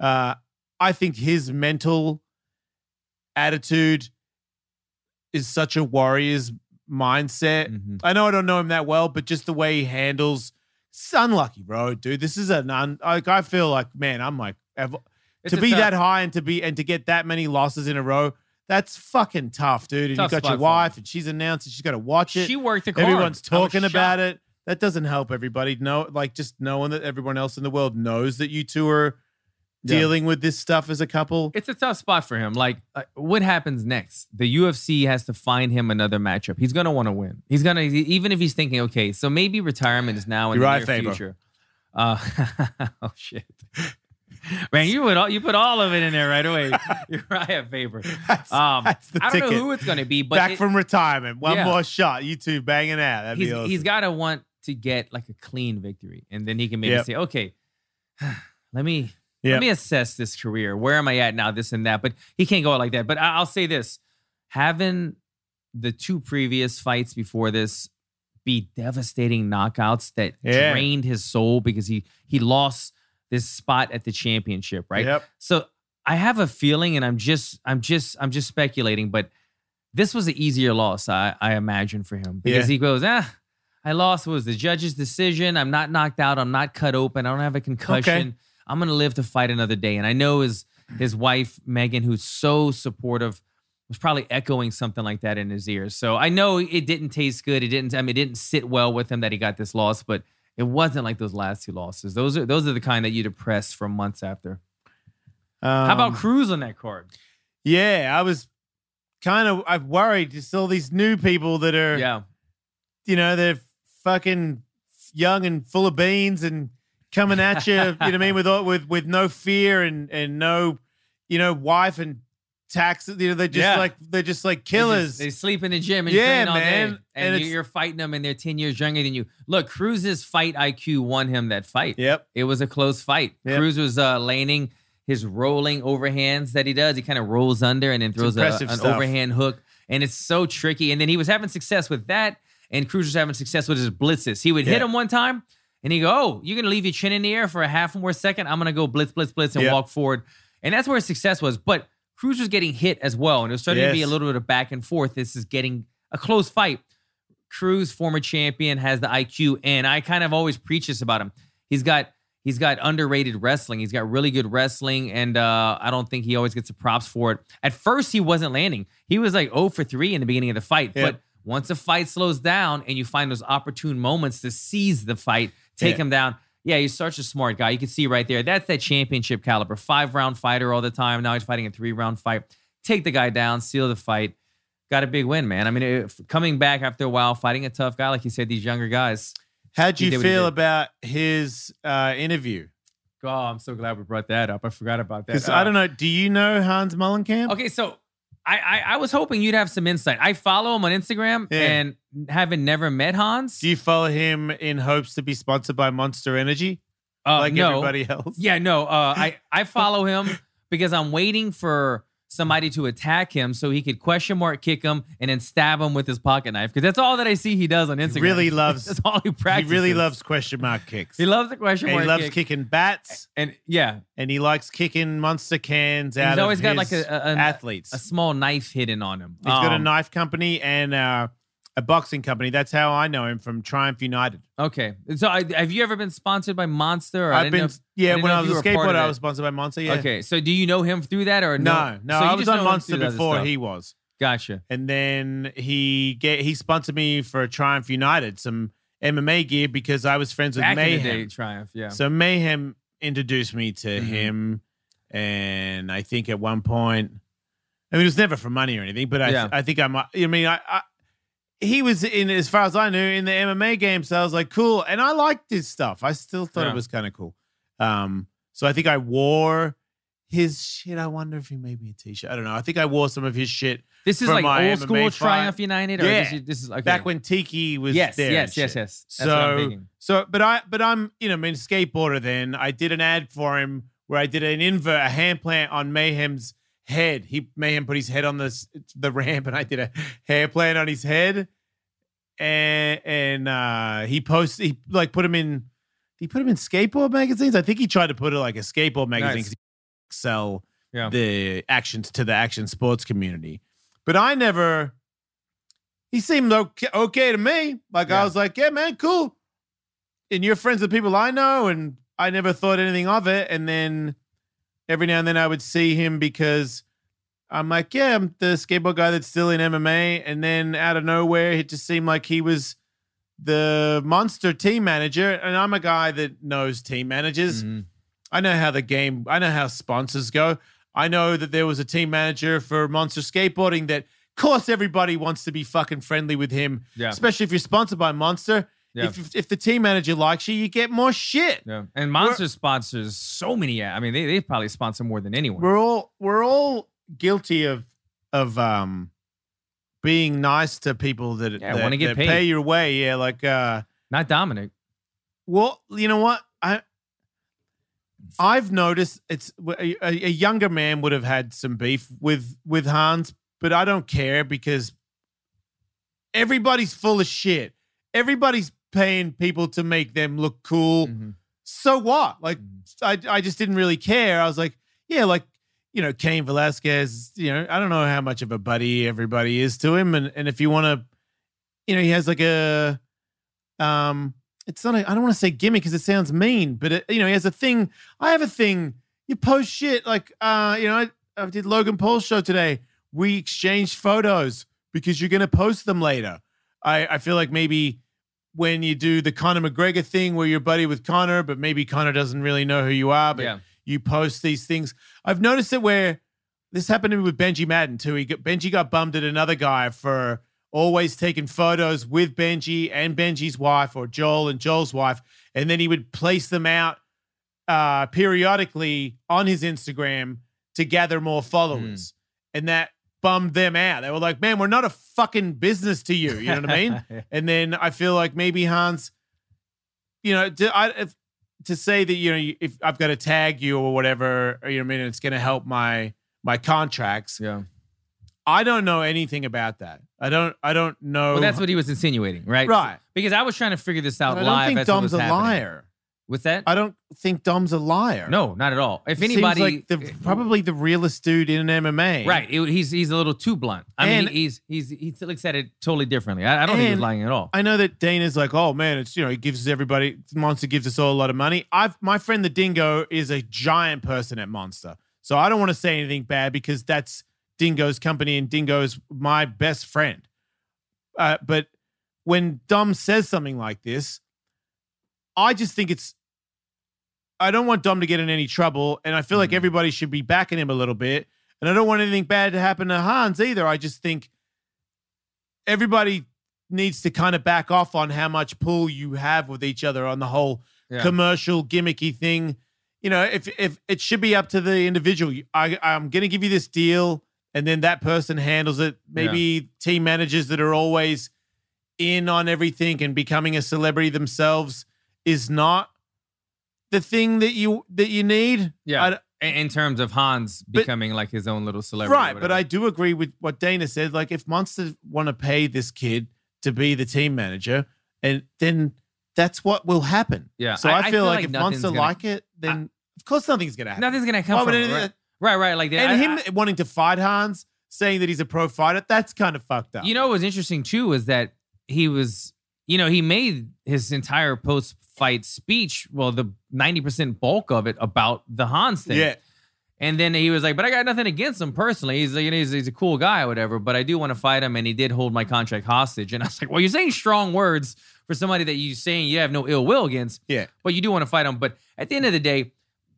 Uh, I think his mental attitude is such a warrior's mindset. Mhm. I know I don't know him that well, but just the way he handles, it's unlucky, bro, dude. This is an un. Like I feel like, man, I'm like have- to be tough- that high and to be and to get that many losses in a row. That's fucking tough, dude. And Tough you got your wife, and she's announced that she's got to watch it. She worked the card. Everyone's talking about it. That doesn't help everybody. No, like just knowing that everyone else in the world knows that you two are Yeah. dealing with this stuff as a couple. It's a tough spot for him. Like, uh, what happens next? The UFC has to find him another matchup. He's gonna want to win. He's gonna even if he's thinking, okay, so maybe retirement is now in Uriah the near Faber. future. Uh, oh shit, man, you put all you put all of it in there right away. Uriah Faber. That's, Um, that's the I don't ticket. know who it's gonna be, but Back it- from retirement. One Yeah. more shot. You two banging out. That'd he's be awesome. he's got to want to get like a clean victory, and then he can maybe Yep. say, okay, let me Yep. let me assess this career. Where am I at now? This and that. But he can't go out like that. But I- I'll say this: having the two previous fights before this be devastating knockouts that Yeah. drained his soul because he he lost this spot at the championship, right? Yep. So I have a feeling, and I'm just I'm just I'm just speculating, but this was an easier loss, I, I imagine, for him because Yeah. he goes, ah, I lost. Was the judge's decision? I'm not knocked out. I'm not cut open. I don't have a concussion. I'm gonna live to fight another day. And I know his his wife Megan, who's so supportive, was probably echoing something like that in his ears. So I know it didn't taste good. It didn't. I mean, it didn't sit well with him that he got this loss, but it wasn't like those last two losses. Those are those are the kind that you depress for months after. How about Um, Cruz on that card? Yeah, I was kind of I'm worried. Just all these new people that are, Yeah. you know, they're fucking young and full of beans and coming at you. you know what I mean? With with with no fear and and no, you know, wife and taxes. You know, they're just Yeah. like they're just like They, killers. just- they sleep in the gym and Yeah, man. day. And And, you're fighting them and they're 10 years younger than you. Look, Cruz's fight IQ won him that fight. yep. It was a close fight. Yep. Cruz was uh, laning his rolling overhands that he does. He kind of rolls under and then throws a, an stuff. overhand hook. And it's so tricky. And then he was having success with that. And Cruz was having success with his blitzes. He would hit him one time and he go, Oh, you're going to leave your chin in the air for a half more second? I'm going to go blitz, blitz, blitz and Yep. walk forward. And that's where his success was. But Cruz was getting hit as well. And it was starting to be a little bit of back and forth. This is getting a close fight. Cruz, former champion, has the IQ, and I kind of always preach this about him. He's got he's got underrated wrestling. He's got really good wrestling, and uh, I don't think he always gets the props for it. At first, he wasn't landing. He was like 0 for 3 in the beginning of the fight. Yeah. But once the fight slows down and you find those opportune moments to seize the fight, take Yeah. him down. Yeah, he's such a smart guy. You can see right there. That's that championship caliber. Five round fighter all the time. Now he's fighting a three round fight. Take the guy down, seal the fight. Got a big win, man. I mean, if, coming back after a while, fighting a tough guy, like you said, these younger guys. How'd you did what he feel about his uh, interview? Oh, I'm so glad we brought that up. I forgot about that. Because I don't know. Do you know Hans Molenkamp? Okay, so I, I I was hoping you'd have some insight. I follow him on Instagram Yeah. and having never met Hans. Do you follow him in hopes to be sponsored by Monster Energy? Uh, like no. everybody else? Yeah, no. Uh, I I follow him because I'm waiting for somebody to attack him so he could question mark kick him and then stab him with his pocket knife because that's all that I see he does on Instagram. really loves- that's all he practices. He really loves question mark kicks. He loves the question and mark he loves kick. kicking bats, and yeah, and he likes kicking monster cans And out he's always of got his like a- a- an- athletes. a small knife hidden on him. He's got a Um, knife company and uh, a boxing company. That's how I know him from Triumph United. Okay, so I, have you ever been sponsored by Monster? Or I I've didn't been, if- yeah, didn't when I was a skateboarder, I was sponsored by Monster. Yeah. Okay, so do you know him through that or No, no, So I was on Monster before he was. Gotcha. and then he get he sponsored me for Triumph United some MMA gear because I was friends with Back in the day, Mayhem. Triumph. Yeah. So Mayhem introduced me to Mhm. him, and I think at one point, I mean, it was never for money or anything, but I Yeah. I think I'm. I mean, I, I he was in as far as I knew in the MMA game, so I was like, cool, and I liked his stuff. I still thought Yeah. it was kind of cool. Um, so I think I wore his shit. I wonder if he made me a t-shirt. I don't know. I think I wore some of his shit This is like old MMA school fight. Triumph United, or Yeah. this, is, this is okay. back when Tiki was yes, there. yes, yes, yes. That's what I'm So, so, but I, but I'm, you know, I mean, a skateboarder. Then I did an ad for him where I did an invert, a hand plant on Mayhem's head. He Mayhem put his head on the the ramp, and I did a hair plan on his head, and and uh, he posted, he like put him in, he put him in skateboard magazines. I think he tried to put it like a skateboard magazine Nice. sell Yeah. the actions to the action sports community. But I never. He seemed okay, okay to me. Like Yeah. I was like, yeah, man, cool. And you're friends with people I know, and I never thought anything of it. And then every now and then I would see him because I'm like, yeah, I'm the skateboard guy that's still in MMA. And then out of nowhere, it just seemed like he was the monster team manager. And I'm a guy that knows team managers. Mhm. I know how the game, I know how sponsors go. I know that there was a team manager for Monster Skateboarding that, of course, everybody wants to be fucking friendly with him, Yeah. especially if you're sponsored by Monster. Yeah. If, if the team manager likes you, you get more shit. Yeah. And Monster sponsors so many. I mean, they, they probably sponsor more than anyone. We're all we're all guilty of of um being nice to people that, Yeah, that, wanna get paid. pay your way. Yeah, like uh Not Dominick. Well, you know what? I I've noticed it's a, a a younger man would have had some beef with with Hans, but I don't care because everybody's full of shit. Everybody's paying people to make them look cool. Mhm. So what? Like Mhm. I I just didn't really care. I was like, yeah, like you know, Cain Velasquez, you know, I don't know how much of a buddy everybody is to him. And and if you want to, you know, he has like a um it's not a, I don't want to say gimmick because it sounds mean, but it, you know, he has a thing. I have a thing. You post shit like uh, you know, I, I did Logan Paul's show today. We exchanged photos because you're gonna post them later. I, I feel like maybe when you do the Conor McGregor thing where you're buddy with Conor, but maybe Conor doesn't really know who you are, but Yeah. you post these things. I've noticed it where this happened to me with Benji Madden too. He got, Benji got bummed at another guy for always taking photos with Benji and Benji's wife or Joel and Joel's wife, and then he would place them out uh, periodically on his Instagram to gather more followers, and that bummed them out. They were like, "Man, we're not a fucking business to you." You know what I mean? Yeah. And then I feel like maybe Hans, you know, to, I, if, to say that you know if I've got to tag you or whatever, you know, what I mean, it's going to help my my contracts. Yeah. I don't know anything about that. I don't. I don't know. Well, that's what he was insinuating, right? Right. Because I was trying to figure this out But I don't live. think as it was Dom's a happening. liar. What's that? I don't think Dom's a liar. no, not at all. If anybody, like the, probably the realest dude in MMA. right, it- he's he's a little too blunt. I And- mean, he's he's he looks at it totally differently. I, I don't think he's lying at all. I know that Dana's like, oh man, it's you know, he gives everybody Monster gives us all a lot of money. I've my friend the Dingo is a giant person at Monster, so I don't want to say anything bad because that's Dingo's company and Dingo's my best friend. Uh, but when Dom says something like this, I just think it's. I don't want Dom to get in any trouble, and I feel like Mhm. everybody should be backing him a little bit. And I don't want anything bad to happen to Hans either. I just think everybody needs to kind of back off on how much pull you have with each other on the whole Yeah. commercial gimmicky thing. You know, if if it should be up to the individual. I I'm going to give you this deal and then that person handles it. Maybe team managers that are always in on everything and becoming a celebrity themselves is not the thing that you that you need. Yeah. I- In, terms of Hans But- becoming like his own little celebrity. right. But. I do agree with what Dana said. Like, if Monsters want to pay this kid to be the team manager, and then that's what will happen. Yeah, So I- I, I feel, feel like, like if Monster gonna- like it, then of course nothing's gonna happen. nothing's gonna come Why from it. Right, right, right. Like that. and I- him I- wanting to fight Hans, saying that he's a pro fighter, that's kind of fucked up. You know what was interesting too was that he was, you know, he made his entire post fight speech, well, the 90% bulk of it about the Hans thing. yeah. And then he was like, but I got nothing against him personally. He's like, you know, he's, he's a cool guy or whatever, but I do want to fight him. And he did hold my contract hostage. And I was like, well, you're saying strong words for somebody that you're saying you have no ill will against, Yeah. but you do want to fight him. But at the end of the day,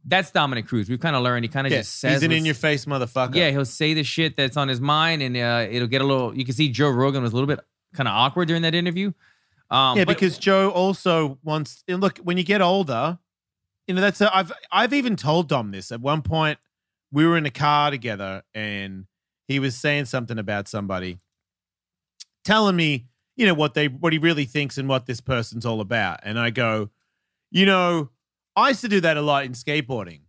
that's Dominick Cruz. We've kind of learned. He kind of Yeah. just says, He's an in your face motherfucker. yeah, he'll say the shit that's on his mind, and uh, it'll get a little. You can see Joe Rogan was a little bit kind of awkward during that interview. Um, yeah, but- because Joe also wants. And look, when you get older, you know that's. A, I've I've even told Dom this at one point. We were in a car together, and he was saying something about somebody, telling me, you know, what they what he really thinks and what this person's all about. And I go, you know, I used to do that a lot in skateboarding.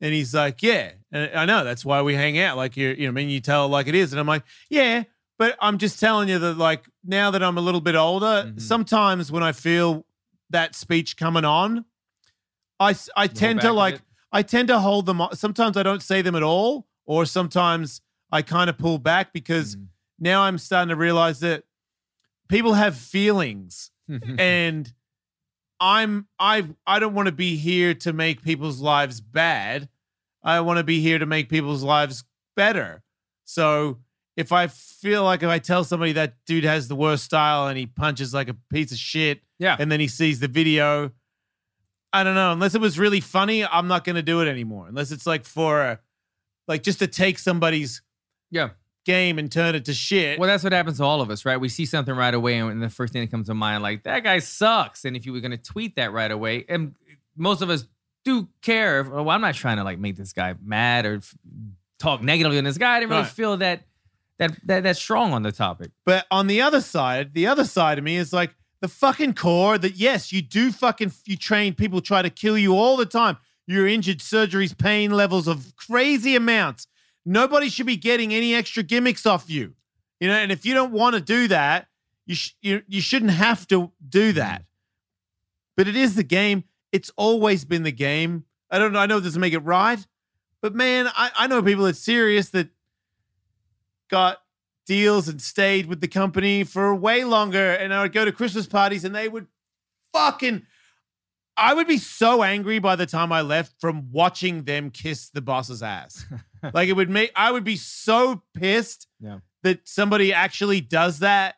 And he's like, yeah, and I know that's why we hang out. Like you, you know, I mean, you tell like it is, and I'm like, yeah, but I'm just telling you that, like, now that I'm a little bit older, Mhm. sometimes when I feel that speech coming on, I, I tend to like. I tend to hold them. Sometimes I don't say them at all, or sometimes I kind of pull back because Mhm. now I'm starting to realize that people have feelings and I'm I I don't want to be here to make people's lives bad. I want to be here to make people's lives better. So if I feel like if I tell somebody that dude has the worst style and he punches like a piece of shit, yeah, and then he sees the video, I don't know. Unless it was really funny, I'm not going to do it anymore. Unless it's like for a, like just to take somebody's yeah. game and turn it to shit. Well, that's what happens to all of us, right? We see something right away, and the first thing that comes to mind, like that guy sucks. And if you were going to tweet that right away, and most of us do care. Well, I'm not trying to like make this guy mad or talk negatively on this guy. I didn't really Right. feel that that that that strong on the topic. But on the other side, the other side of me is like the fucking core that yes, you do fucking you train people try to kill you all the time. You're injured, surgeries, pain levels of crazy amounts. Nobody should be getting any extra gimmicks off you. You know, and if you don't want to do that, you sh- you you shouldn't have to do that. But it is the game. It's always been the game. I don't know. I know it doesn't make it right, but man, I, I know people that's serious that got deals and stayed with the company for way longer. And I would go to Christmas parties and they would fucking. I would be so angry by the time I left from watching them kiss the boss's ass. like it would make, I would be so pissed Yeah. that somebody actually does that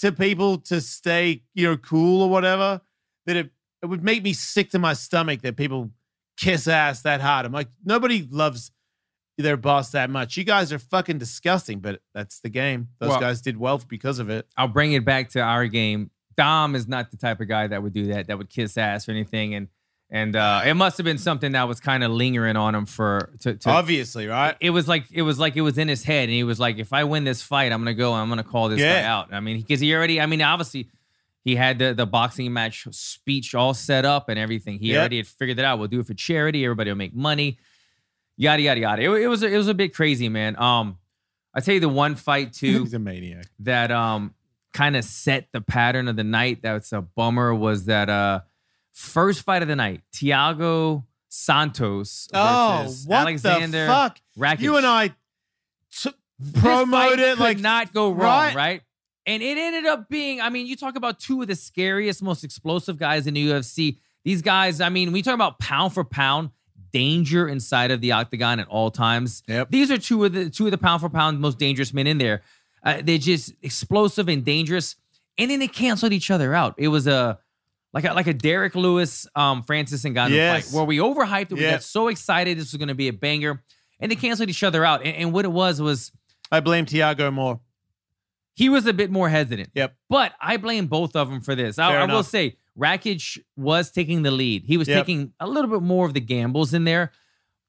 to people to stay, you know, cool or whatever. That it, it would make me sick to my stomach that people kiss ass that hard. I'm like, nobody loves their boss that much. You guys are fucking disgusting, but that's the game. Those Well- guys did well because of it. I'll bring it back to our game. Dom is not the type of guy that would do that, that would kiss ass or anything. And and uh, it must have been something that was kind of lingering on him for to, to Obviously, right? it was like it was like it was in his head, and he was like, "If I win this fight, I'm gonna go. I'm gonna call this guy out." I mean, because he already, I mean, obviously, he had the the boxing match speech all set up and everything. He Yep. already had figured it out. We'll do it for charity. Everybody will make money. Yada yada yada. It, it was it was a bit crazy, man. Um, I tell you the one fight too He's a maniac. that um kind of set the pattern of the night. That's a bummer. Was that uh first fight of the night? Thiago Santos. Oh, versus what Alexander the fuck? Rakic. You and I t- promoted could like not go wrong, right? right? And it ended up being, I mean, you talk about two of the scariest, most explosive guys in the UFC. These guys, I mean, we talk about pound for pound danger inside of the octagon at all times. Yep. These are two of the two of the pound for pound most dangerous men in there. Uh, they're just explosive and dangerous, and then they canceled each other out. It was a like a like a Derrick Lewis, um, Francis Ngannou Yes. fight where we overhyped it. We Yeah. got so excited this was going to be a banger, and they canceled each other out. And, and what it was was I blame Thiago more. he was a bit more hesitant. Yep. But I blame both of them for this. I, I will say Rakic was taking the lead. He was Yep. taking a little bit more of the gambles in there.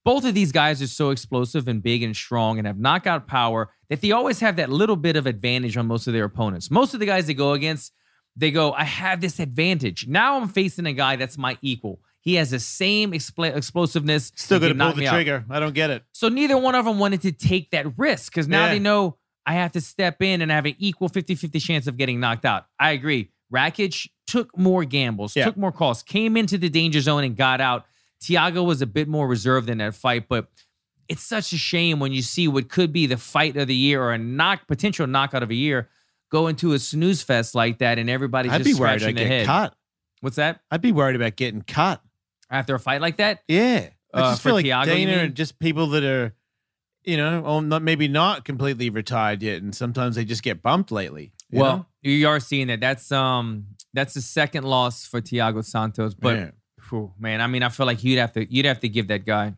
Both of these guys are so explosive and big and strong and have knockout power that they always have that little bit of advantage on most of their opponents. Most of the guys they go against, they go, I have this advantage. Now I'm facing a guy that's my equal. He has the same expl- explosiveness. Still going to pull the me out. trigger. I don't get it. So neither one of them wanted to take that risk because now Yeah. they know I have to step in and have an equal 50 50 chance of getting knocked out. I agree. Rakic took more gambles, Yeah. took more calls, came into the danger zone and got out. Thiago was a bit more reserved in that fight, but it's such a shame when you see what could be the fight of the year or a knock potential knockout of a year go into a snooze fest like that and everybody's I'd just be scratching their head. cut. What's that? I'd be worried about getting cut. After a fight like that? Yeah. I Uh, just for feel like Thiago, Dana and just people that are, you know, not, maybe not completely retired yet, and sometimes they just get bumped lately. well, know? You are seeing that. That's um that's the second loss for Thiago Santos. But Yeah. phew, man, I mean, I feel like you'd have to you'd have to give that guy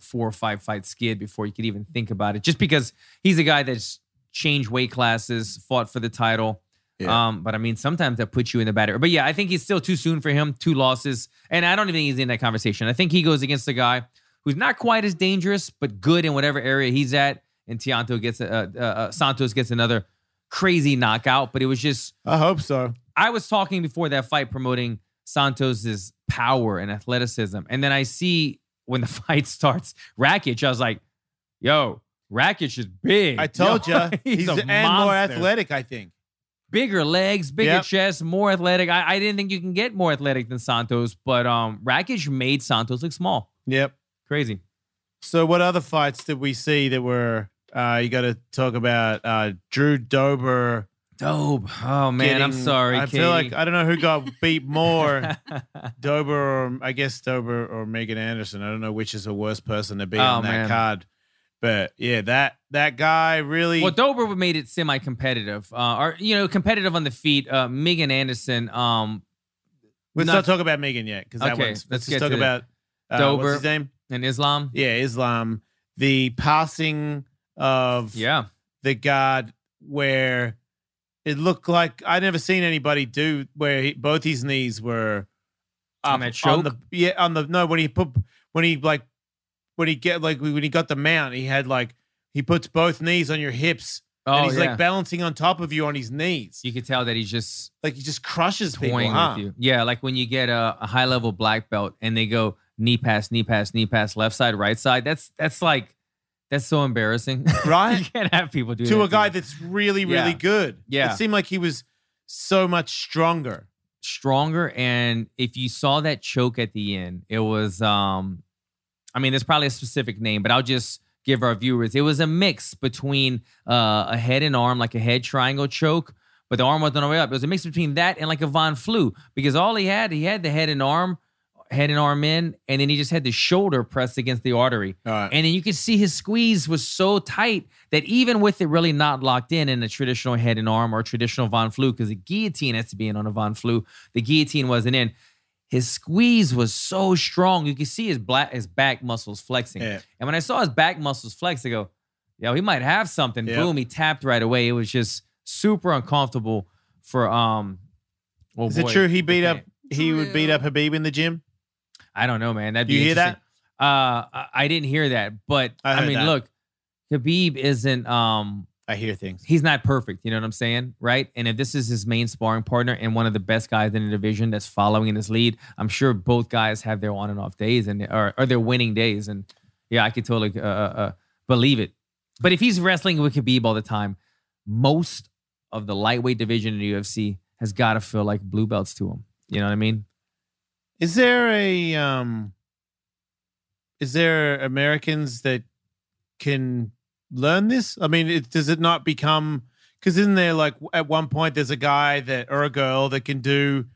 four or five fight skid before you could even think about it. Just because he's a guy that's changed weight classes, fought for the title. Yeah. Um, but I mean, sometimes that puts you in the batter. But yeah, I think he's still too soon for him. Two losses, and I don't even think he's in that conversation. I think he goes against a guy who's not quite as dangerous, but good in whatever area he's at. And Tianto gets a, uh, uh, Santos gets another crazy knockout. But it was just I hope so. I was talking before that fight promoting Santos's power and athleticism, and then I see when the fight starts, Rakic. I was like, "Yo, Rakic is big." I told you he's, a and more athletic. I think. bigger legs, bigger Yep. chest, more athletic. I, I didn't think you can get more athletic than Santos, but um, Rakic made Santos look small. Yep. Crazy. So, what other fights did we see that were? Uh, you got to talk about uh, Drew Dober. Dope. Oh man, I'm sorry. I feel like I don't know who got beat more, Dober or I guess Dober or Megan Anderson. I don't know which is the worst person to be Oh, on that man. card. But yeah, that that guy really. Well, Dober made it semi-competitive, uh, or you know, competitive on the feet. Uh, Megan Anderson, um, let's not- not, talk about Megan yet because that Okay, one's. let's Let's, just talk about uh, Dober. What's his name? in Islam. Yeah, Islam. The passing of Yeah, the guard where it looked like I'd never seen anybody do where he, both his knees were On that choke? the yeah on the no when he put when he like when he get like when he got the mount he had like he puts both knees on your hips oh and he's yeah. like balancing on top of you on his knees you could tell that he's just like he just crushes people huh? with you. Yeah, like when you get a, a high level black belt and they go knee pass, knee pass, knee pass, left side, right side. That's that's like that's so embarrassing, Right? you can't have people do to that a guy that's really really Yeah. good Yeah. it seemed like he was so much stronger stronger. And if you saw that choke at the end, it was um I mean, there's probably a specific name, but I'll just give our viewers. It was a mix between uh, a head and arm, like a head triangle choke, but the arm wasn't all the way up. It was a mix between that and like a Von Flue, because all he had, he had the head and arm, head and arm in, and then he just had the shoulder pressed against the artery. right And then you could see his squeeze was so tight that even with it really not locked in in a traditional head and arm or traditional Von Flue, because the guillotine has to be in on a Von Flue, the guillotine wasn't in. His squeeze was so strong, you could see his black his back muscles flexing. Yeah. And when I saw his back muscles flex, I go, "Yo, he might have something." Yeah. Boom, he tapped right away. It was just super uncomfortable for um. Oh is it true he beat up he would beat up Khabib in the gym I don't know, man. That'd be You hear that? Uh, I- didn't hear that, but I I, mean, that. look, Khabib isn't um I hear things he's not perfect. You know what I'm saying, right? And if this is his main sparring partner and one of the best guys in the division that's following in his lead, I'm sure both guys have their on and off days and or, or their winning days. And yeah, I could totally uh, uh, uh, believe it. But if he's wrestling with Khabib all the time, most of the lightweight division in the UFC has got to feel like blue belts to him. You know what I mean? Is there a um is there Americans that can learn this? I mean, it, does it not become because isn't there like at one point there's a guy that or a girl that can do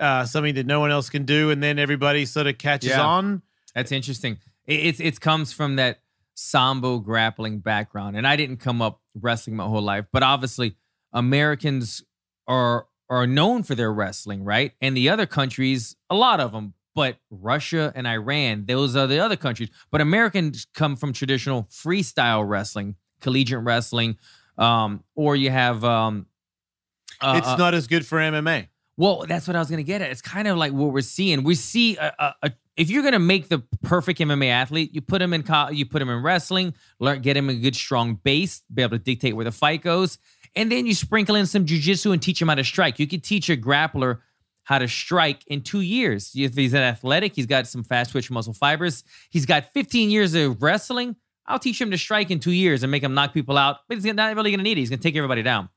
uh, something that no one else can do, and then everybody sort of catches Yeah. on. That's interesting. It, it's it comes from that sambo grappling background, and I didn't come up wrestling my whole life, but obviously Americans are are known for their wrestling, right? And the other countries, a lot of them, but Russia and Iran, those are the other countries. But Americans come from traditional freestyle wrestling, collegiate wrestling, um, or you have um, uh, it's uh, not as good for MMA. well, that's what I was gonna get at. It's kind of like what we're seeing. We see a, a, a if you're gonna make the perfect MMA athlete, you put him in co- you put him in wrestling, learn get him a good strong base, be able to dictate where the fight goes, and then you sprinkle in some jujitsu and teach him how to strike. You could teach a grappler how to strike in two years. If he's an athletic, he's got some fast twitch muscle fibers. He's got 15 years of wrestling. I'll teach him to strike in two years and make him knock people out, but he's not really going to need it. He's going to take everybody down.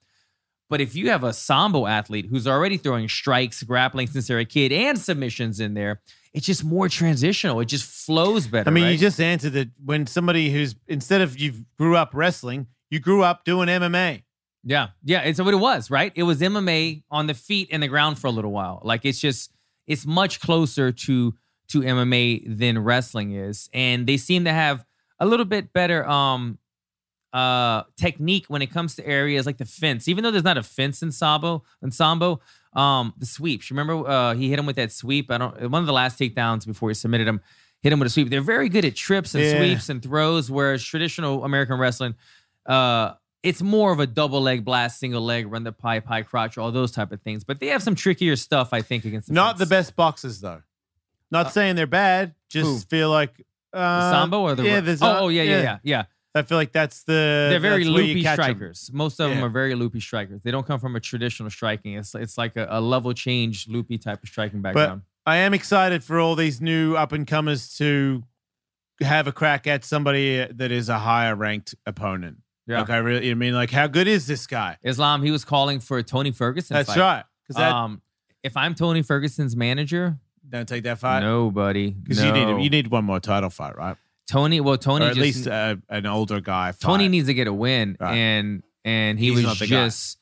But if you have a sambo athlete who's already throwing strikes, grappling since they're a kid, and submissions in there, it's just more transitional. It just flows better. I mean, right? you just answered it when somebody who's instead of you grew up wrestling, you grew up doing MMA. Yeah, yeah, it's what it was, right? It was MMA on the feet and the ground for a little while. Like it's just it's much closer to to MMA than wrestling is, and they seem to have a little bit better um uh technique when it comes to areas like the fence. Even though there's not a fence in Sambo, in Sambo, um the sweeps. Remember uh he hit him with that sweep. I don't one of the last takedowns before he submitted him. Hit him with a sweep. They're very good at trips and Yeah. sweeps and throws, whereas traditional American wrestling, uh, it's more of a double leg blast, single leg, run the pipe, high crotch, all those type of things. But they have some trickier stuff, I think, against the Not the best boxes though. Not saying they're bad. Just who? feel like uh, The Sambo or the yeah. There's oh, oh yeah, yeah, yeah, yeah. I feel like that's the They're very that's where you loopy catch 'em. strikers. Most of them Yeah. are very loopy strikers. They don't come from a traditional striking. It's it's like a, a level change, loopy type of striking background. I am excited for all these new up and comers to have a crack at somebody that is a higher ranked opponent. Yeah, Like I really, I mean, like how good is this guy? Islam. He was calling for a Tony Ferguson. That's fight. right. Because that um, if I'm Tony Ferguson's manager, don't take that fight. nobody. because no. you need you need one more title fight, right? Tony. Well, Tony or at just least uh, an older guy. Fight. Tony needs to get a win, Right. and and he He's was the guy. just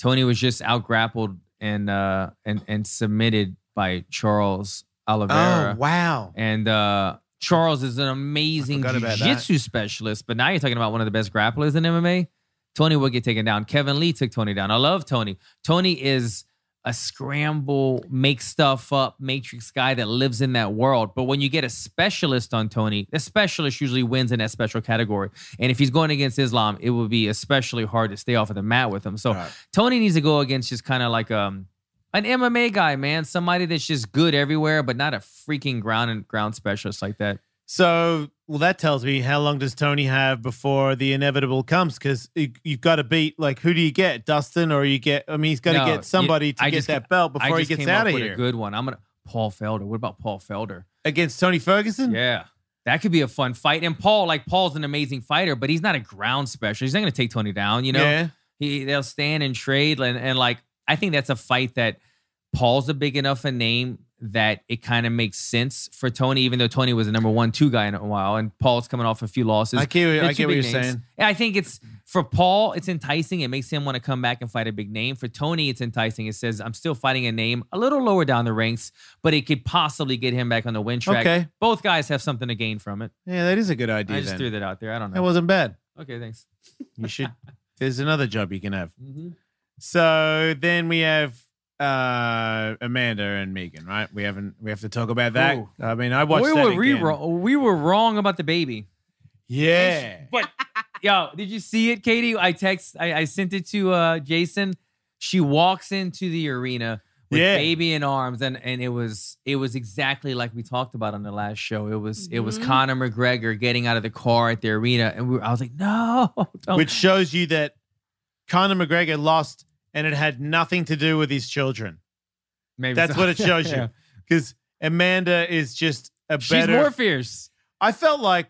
Tony was just out grappled and uh and and submitted by Charles Oliveira. Oh wow! And uh Charles is an amazing forgot about that. jiu-jitsu specialist, but now you're talking about one of the best grapplers in MMA. Tony will get taken down. Kevin Lee took Tony down. I love Tony. Tony is a scramble, make stuff up, matrix guy that lives in that world. But when you get a specialist on Tony, the specialist usually wins in that special category. And if he's going against Islam, it will be especially hard to stay off of the mat with him. So Right. Tony needs to go against just kind of like um an MMA guy, man. Somebody that's just good everywhere, but not a freaking ground and ground specialist like that. So, well, that tells me how long does Tony have before the inevitable comes? Because you've got to beat like who do you get, Dustin, or you get? I mean, he's got to No, get somebody you- to I get that ca- belt before he gets came out up of with here a good one. I'm gonna Paul Felder. What about Paul Felder? against Tony Ferguson. Yeah. That could be a fun fight. And Paul, like Paul's an amazing fighter, but he's not a ground specialist. He's not gonna take Tony down, you know? Yeah. He they'll stand and trade. And, and like I think that's a fight that Paul's a big enough a name that it kind of makes sense for Tony, even though Tony was the number one, two guy in a while, and Paul's coming off a few losses. I get, I get what you're names. saying. And I think it's for Paul, it's enticing. It makes him want to come back and fight a big name. For Tony, it's enticing. It says, I'm still fighting a name a little lower down the ranks, but it could possibly get him back on the win track. Okay. Both guys have something to gain from it. Yeah, that is a good idea. I just then. threw that out there. I don't That know. wasn't bad. okay, thanks. You should. There's another job you can have. Mm-hmm. So then we have uh Amanda and Megan, right? We haven't. We have to talk about that. Ooh. I mean, I watched We that were, we, again. wrong, we were wrong about the baby. Yeah. But yo, did you see it, Katie? I text, I, I sent it to uh, Jason. She walks into the arena with Yeah. baby in arms, and and it was it was exactly like we talked about on the last show. It was it was Mhm. Conor McGregor getting out of the car at the arena, and we were, I was like, no, don't. Which shows you that Conor McGregor lost, and it had nothing to do with his children. Maybe That's so. what it shows Yeah. you. Because Amanda is just a She's better. more fierce. I felt like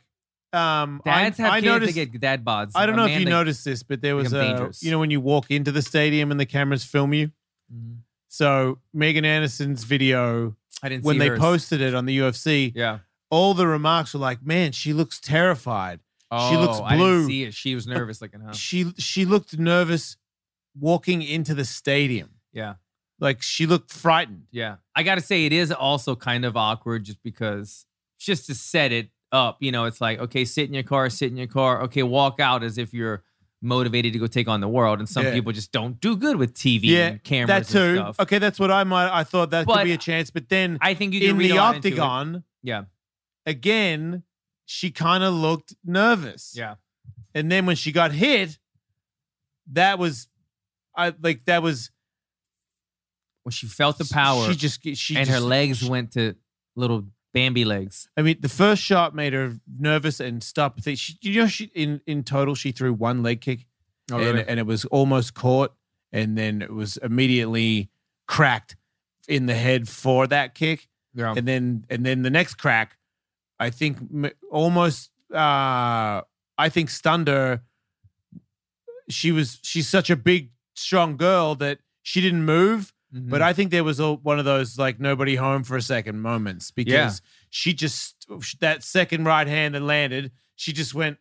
um, Dads I, have I kids noticed. get dad bods. I don't know if you noticed this, but there was a dangerous. you know when you walk into the stadium and the cameras film you. Mhm. So Megan Anderson's video I didn't when they hers. posted it on the UFC, Yeah. all the remarks were like, "Man, she looks terrified. Oh, She looks oh, I blue. didn't see it. She was nervous looking, huh? She she looked nervous walking into the stadium. Yeah. Like she looked frightened. Yeah. I got to say, it is also kind of awkward just because, just to set it up, you know, it's like, okay, sit in your car, sit in your car. Okay, walk out as if you're motivated to go take on the world. And some Yeah. people just don't do good with TV Yeah, and cameras that too. stuff. Okay, that's what I might. I thought that But could be a chance, but then I think you in the a into it. octagon, Yeah. again, she kind of looked nervous. Yeah. And then when she got hit, that was, I like that was When she felt the power She just she and her legs she- went to little Bambi legs. I mean, the first shot made her nervous and stop. She, you know, she in in total she threw one leg kick, Oh, and, and it was almost caught, and then it was immediately cracked. in the head for that kick, Yeah. and then and then the next crack, I think almost. uh I think stunned her. She was she's such a big, strong girl that she didn't move. Mm-hmm. But I think there was a, one of those like nobody home for a second moments because she just that second right hand that landed, she just went.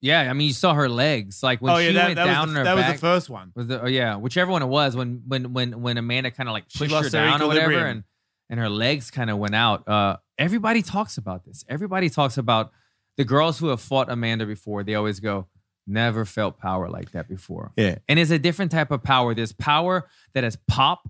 yeah, I mean, you saw her legs. Like when oh she yeah, that, went that down was the, her that back. was the first one. Was the, oh yeah, whichever one it was when when when when Amanda kind of like pushed her down or whatever, and and her legs kind of went out. Uh, everybody talks about this. Everybody talks about the girls who have fought Amanda before. They always go, "Never felt power like that before." Yeah, and it's a different type of power. There's power that has pop.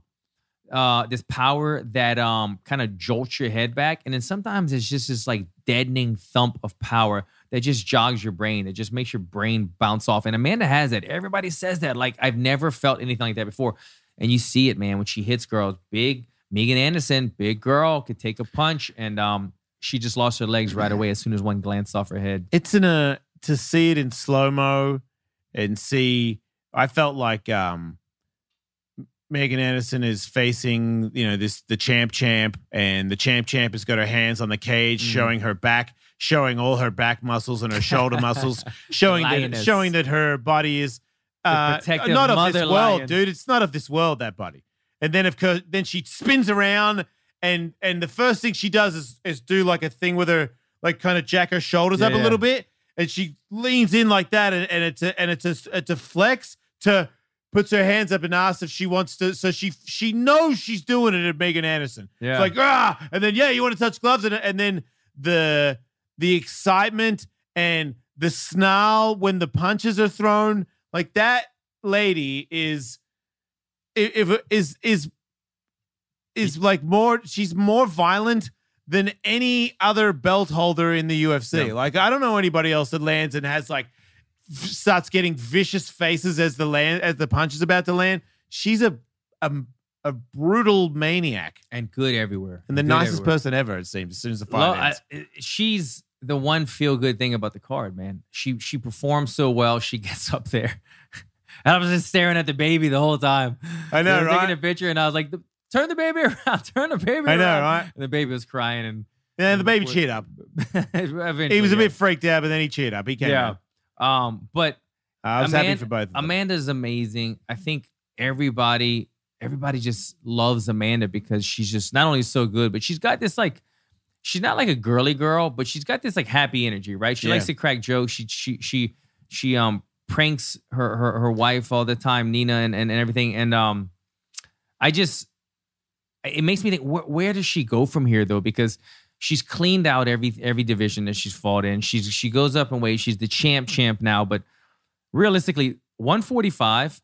Uh, this power that um kind of jolts your head back, and then sometimes it's just this like deadening thump of power that just jogs your brain. It just makes your brain bounce off. And Amanda has that. Everybody says that. Like I've never felt anything like that before. And you see it, man, when she hits girls. Big Megan Anderson, big girl, could take a punch, and um she just lost her legs right away as soon as one glanced off her head. it's in a to see it in slow mo and see. I felt like um Megan Anderson is facing, you know, this the champ champ, and the champ champ has got her hands on the cage, Mhm. showing her back, showing all her back muscles and her shoulder muscles, showing that showing that her body is uh, not of this mother world, lion. dude. It's not of this world. That body, and then of course, then she spins around, and and the first thing she does is is do like a thing with her, like kind of jack her shoulders Yeah, up a yeah. little bit, and she leans in like that, and, and it's a, and it's a it's a flex to puts her hands up and asks if she wants to. So she she knows she's doing it at Megan Anderson. Yeah. It's like ah, and then yeah, you want to touch gloves, and and then the the excitement and the snarl when the punches are thrown, like that lady is if if- is is is like more. She's more violent than any other belt holder in the UFC. Yeah. Like I don't know anybody else that lands and has like starts getting vicious faces as the land as the punch is about to land. She's a a, a brutal maniac And good everywhere. and the Good nicest everywhere. person ever. It seems as soon as the fight I- ends. she's the one feel good thing about the card, man. She she performs so well. She gets up there. And I was just staring at the baby the whole time. I know, I was right? Taking a picture, and I was like, "Turn the baby around. Turn the baby I know, around." right? And the baby was crying, and yeah, the baby cheered up. He was a yeah. bit freaked out, but then he cheered up. He came yeah. out. Um, but I was happy for both of them. Amanda's amazing. I think everybody everybody just loves Amanda because she's just not only so good, but she's got this like she's not like a girly girl, but she's got this like happy energy, right? She Yeah. likes to crack jokes. She she she she um pranks her her her wife all the time, Nina and and, and everything. And um I just it makes me think wh- where does she go from here though? Because she's cleaned out every every division that she's fought in. She's she goes up in weight. She's the champ champ now, but realistically, 145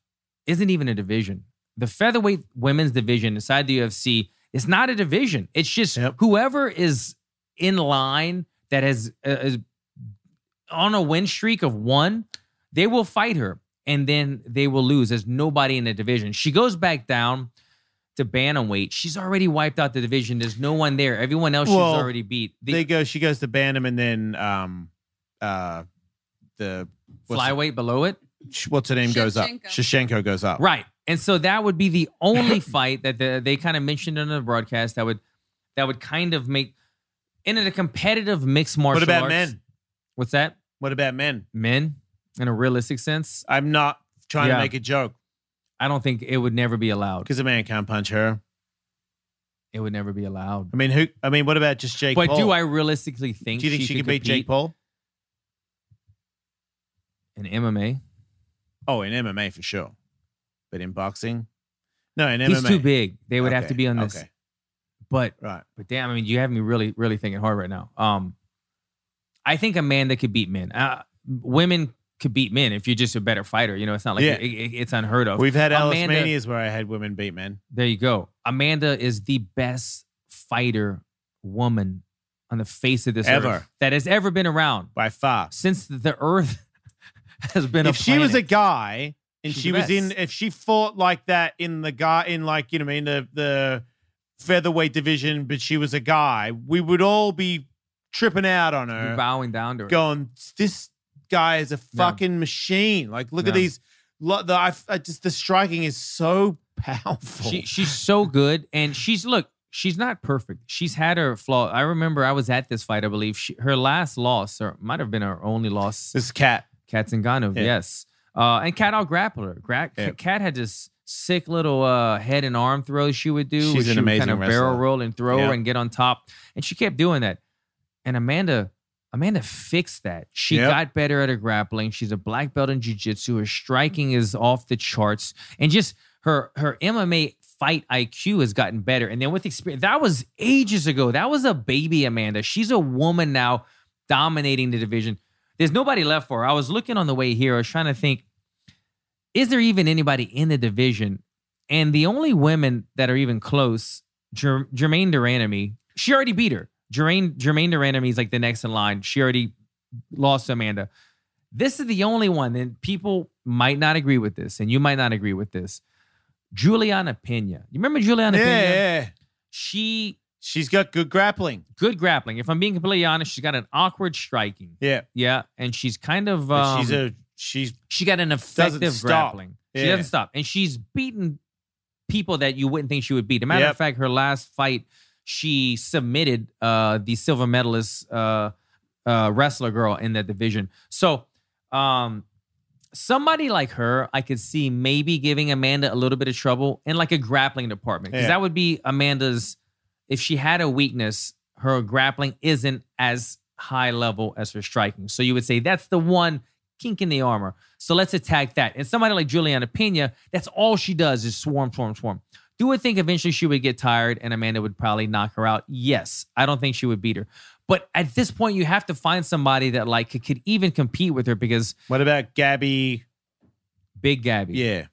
isn't even a division. The featherweight women's division inside the UFC is not a division. It's just Yep. whoever is in line that has uh, is on a win streak of one, they will fight her and then they will lose. There's nobody in the division. She goes back down to bantamweight. She's already wiped out the division. There's no one there. Everyone else Well, she's already beat. The they go. She goes to Bantam, and then um, uh, the what's, flyweight below it. what's her name goes up. Shevchenko goes up. Right. And so that would be the only fight that the, they kind of mentioned in the broadcast that would that would kind of make in a competitive mixed martial What about arts. men? What's that? What about men? Men in a realistic sense, I'm not trying Yeah. to make a joke I don't think it would never be allowed. because a man can't punch her. It would never be allowed. I mean, who? I mean, what about just Jake? But Paul? do I realistically think Do you think she, could beat Jake compete Paul? in MMA? Oh, in MMA for sure, but in boxing, no, in MMA He's too big. They would have Okay, to be on this. Okay, But right. But damn, I mean, you have me really, really thinking hard right now. Um, I think Amanda could beat men. Uh, women could beat men if you're just a better fighter. You know, it's not like Yeah. it- it- it's unheard of. We've had Alice Amanda- Manias where I had women beat men. there you go. Amanda is the best fighter woman on the face of this Ever. earth that has ever been around by far. since the earth has been. if she was a guy and She's she was in, if she fought like that in the guy in like you know, I mean the the featherweight division, but she was a guy, we would all be tripping out on You're her, bowing down to her. going, "This guy is a fucking machine." Like, look at these. lo- The I, I just the striking is so powerful. She, she's so good, and she's look. She's not perfect. She's had her flaw. I remember I was at this fight. I believe she, her last loss, or might have been her only loss. this cat. Kat Zingano, Yeah. yes. Uh, and Cat out grappled her. Gra- Yeah. Had this sick little uh, head and arm throws she would do. She's an she would amazing kind of barrel roll and throw Yeah. and get on top, and she kept doing that. And Amanda, Amanda fixed that. She Yep. got better at her grappling. She's a black belt in jiu-jitsu. Her striking is off the charts, and just her her MMA fight IQ has gotten better. And then with experience, that was ages ago. That was a baby Amanda. She's a woman now, dominating the division. There's nobody left for her. I was looking on the way here. I was trying to think, is there even anybody in the division? And the only women that are even close, Jer- Germaine de Randamie, she already beat her. Germaine Jermaine Duranamy is like the next in line. She already lost to Amanda. This is the only one, and people might not agree with this, and you might not agree with this. Julianna Peña. You remember Julianna Yeah, Peña? yeah. She She's got good grappling. good grappling. If I'm being completely honest, she's got an awkward striking. Yeah. Yeah, and she's kind of um, she's a she's she got an effective grappling. She doesn't stop, and she's beaten people that you wouldn't think she would beat. A matter Yep. of fact, her last fight, she submitted uh, the silver medalist uh, uh, wrestler girl in that division. So, um, somebody like her, I could see maybe giving Amanda a little bit of trouble in like a grappling department because Yeah. that would be Amanda's. If she had a weakness, her grappling isn't as high level as her striking. So you would say that's the one kink in the armor. So let's attack that. And somebody like Julianna Peña, that's all she does is swarm, swarm, swarm. Do I think eventually she would get tired and Amanda would probably knock her out? Yes. I don't think she would beat her. But at this point, you have to find somebody that like could, could even compete with her because what about Gabby? Big Gabby. Yeah.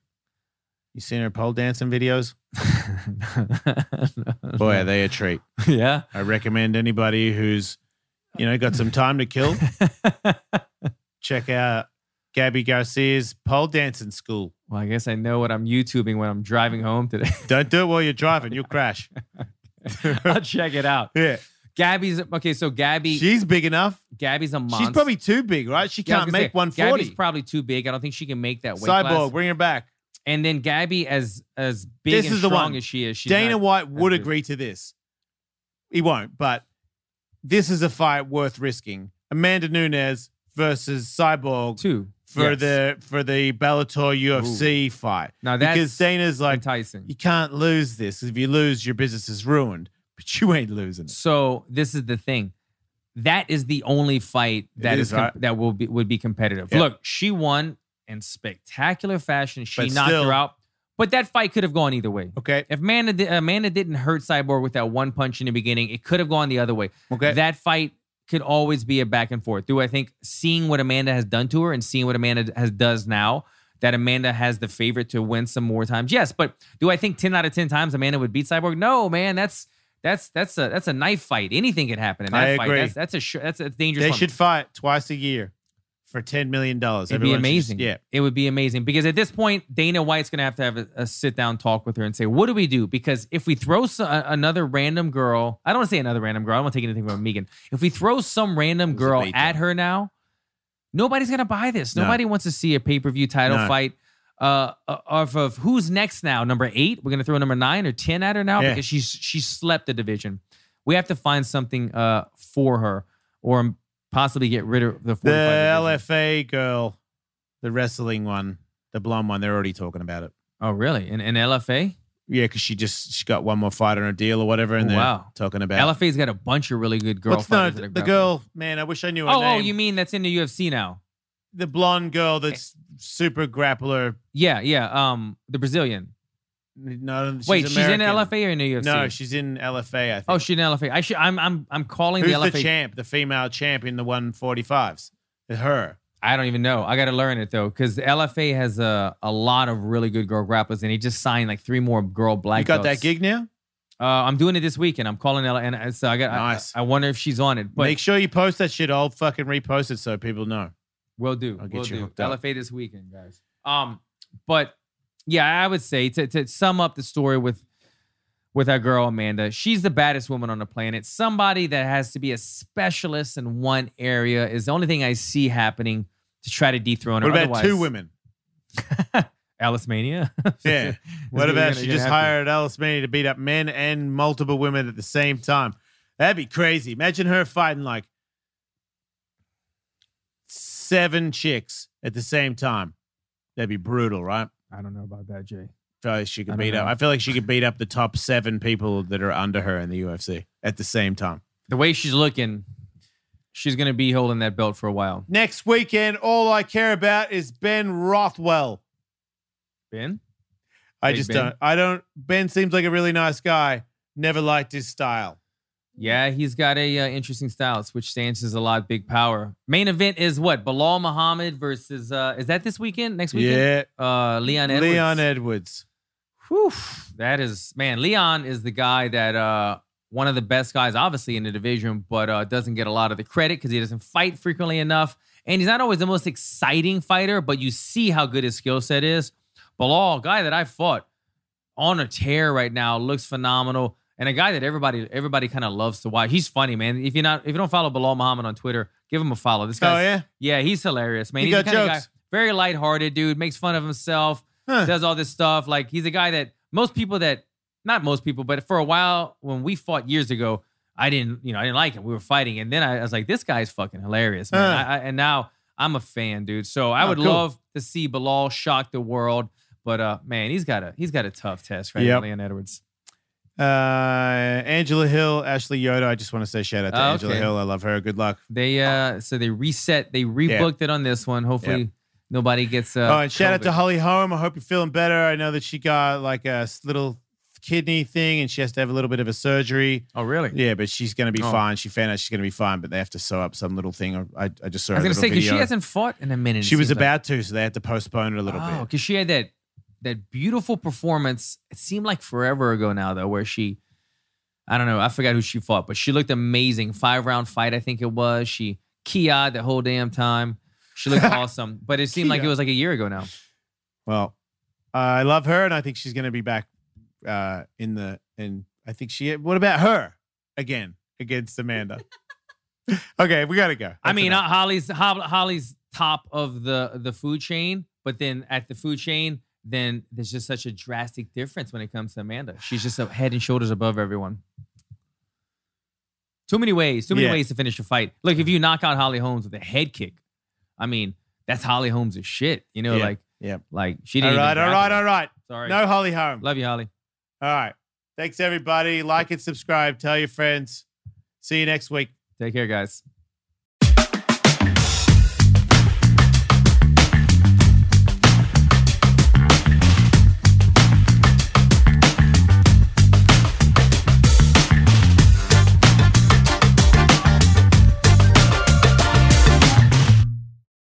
You seen her pole dancing videos? Boy, are they a treat. yeah. I recommend anybody who's, you know, got some time to kill, check out Gabby Garcia's pole dancing school. Well, I guess I know what I'm YouTubing when I'm driving home today. Don't do it while you're driving, you'll crash. I'll check it out. Yeah. Gabby's okay. So Gabby, She's big enough. Gabby's a monster. She's probably too big, right? She Yeah, can't gonna make say, 140. Gabby's probably too big. I don't think she can make that weight Cyborg, class. bring her back. And then Gabby, as as big This and is the strong one. as she is, Dana White would agree to this. He won't, but this is a fight worth risking. Amanda Nunes versus Cyborg too for Yes. the for the Bellator UFC fight. Now that's because Dana's like, enticing. you can't lose this. If you lose, your business is ruined. But you ain't losing it. So this is the thing. That is the only fight that is, is, right? that will be would be competitive. Look, she won in spectacular fashion. She But knocked still- her out, but that fight could have gone either way. Okay. If Amanda, Amanda didn't hurt Cyborg with that one punch in the beginning, it could have gone the other way. Okay. That fight could always be a back and forth. Do I think seeing what Amanda has done to her and seeing what Amanda has does now, that Amanda has the favorite to win some more times? Yes, but do I think ten out of ten times Amanda would beat Cyborg? No, man. That's that's that's a that's a knife fight. Anything could happen in that I fight. agree. That's that's a that's a dangerous. they one. should fight twice a year for $10 million. It'd be amazing. yeah. It would be amazing because at this point, Dana White's going to have to have a, a sit down talk with her and say, what do we do? Because if we throw so, another random girl, I don't want to say another random girl. I don't want to take anything from Megan. If we throw some random girl at her now, nobody's going to buy this. No. Nobody wants to see a pay per view title No. fight. Uh, of, of who's next now? Number eight. We're gonna throw number nine or ten at her now Yeah. because she's she slept the division. We have to find something uh for her or possibly get rid of the 45 The division. LFA girl, the wrestling one, the blonde one, they're already talking about it. Oh, really? In, in LFA? Yeah, because she just she got one more fight on her deal or whatever, and Oh, they're wow. talking about LFA's got a bunch of really good girl What's no, fighters. that the, are the grappling. girl? Man, I wish I knew her Oh, name. oh, you mean that's in the UFC now? the blonde girl that's super grappler? Yeah, yeah. Um, the Brazilian. No, she's Wait, she's in American. LFA or in the UFC? No, she's in LFA. I think. oh, she's in LFA. I should. I'm. I'm. I'm calling Who's the the, LFA. champ? The female champ in the 145s. It's her. I don't even know. I got to learn it though, because the LFA has a a lot of really good girl grapplers, and he just signed like three more girl black. you got belts. that gig now? Uh, I'm doing it this weekend. I'm calling L, and I- so I got. Nice. I, I wonder if she's on it, but Make sure you post that shit. I'll fucking repost it so people know. We'll do. I'll get we'll you do. hooked up. LFA this weekend, guys. Um, but yeah, I would say to, to sum up the story with with our girl Amanda, she's the baddest woman on the planet. Somebody that has to be a specialist in one area is the only thing I see happening to try to dethrone her. What about two women? Alice Mania. Yeah. What about she just gonna have to- hired Alice Manny to beat up men and multiple women at the same time? That'd be crazy. Imagine her fighting like seven chicks at the same time. That'd be brutal, right? I don't know about that, Jay. I feel like she could don't beat up. I feel like she could beat up the top seven people that are under her in the UFC at the same time. The way she's looking, she's gonna be holding that belt for a while. Next weekend, all I care about is Ben Rothwell. Ben, I Big just Ben? don't. I don't. Ben seems like a really nice guy. Never liked his style. Yeah, he's got a uh, interesting style. Switch stances a lot, big power. Main event is what? Belal Muhammad versus. uh Is that this weekend? Next weekend? Yeah, Uh, Leon Edwards. Leon Edwards. Whew, that is man. Leon is the guy that uh one of the best guys, obviously in the division, but uh, doesn't get a lot of the credit because he doesn't fight frequently enough, and he's not always the most exciting fighter. But you see how good his skill set is. Belal, guy that I fought on a tear right now, looks phenomenal, and a guy that everybody everybody kind of loves to watch. He's funny, man. If you're not if you don't follow Belal Muhammad on Twitter, give him a follow. This guy, Oh yeah. yeah, he's hilarious, man. He he's the got kind of guy, very lighthearted dude, makes fun of himself, Huh. does all this stuff. Like he's a guy that most people that not most people, but for a while when we fought years ago, I didn't, you know, I didn't like him. We were fighting, and then I, I was like, this guy's fucking hilarious, man. Huh. I, I, and now I'm a fan, dude. So I Oh, would cool. love to see Belal shock the world. But uh, man, he's got a he's got a tough test, right? Yep. Leon Edwards. Uh, Angela Hill, Ashley Yoder. I just want to say shout out to Oh, Angela okay. Hill. I love her. Good luck. They uh, so they reset, they rebooked it on this one. Hopefully, nobody gets. Uh, oh, and shout out to COVID. Holly Holm. I hope you're feeling better. I know that she got like a s- little kidney thing and she has to have a little bit of a surgery. Oh, really? Yeah, but she's going to be Oh. fine. She found out she's going to be fine, but they have to sew up some little thing. Or I, I just saw I was gonna little say because she video. hasn't fought in a minute. it She was seems like. about to, so they had to postpone it a little oh, bit. because she had that that beautiful performance. It seemed like forever ago now, though, where she, I don't know, I forgot who she fought, but she looked amazing. Five round fight, I think it was. She kiad the whole damn time. She looked awesome, but it seemed like it was like a year ago now. Well, I love her, and I think she's going to be back uh, in the. And I think she. What about her again against Amanda? okay, we got to go. I mean, enough. uh, Holly's Holly's top of the the food chain, but then at the food chain, then there's just such a drastic difference when it comes to Amanda. She's just a head and shoulders above everyone. Too many ways, too many Yeah. ways to finish a fight. Look, if you knock out Holly Holmes with a head kick, I mean, that's Holly Holmes' shit. You know, Yeah. like, Yeah. like she didn't. right, even all right, all right. Sorry. No Holly Holm. Love you, Holly. All right. Thanks, everybody. Like and subscribe. Tell your friends. See you next week. Take care, guys.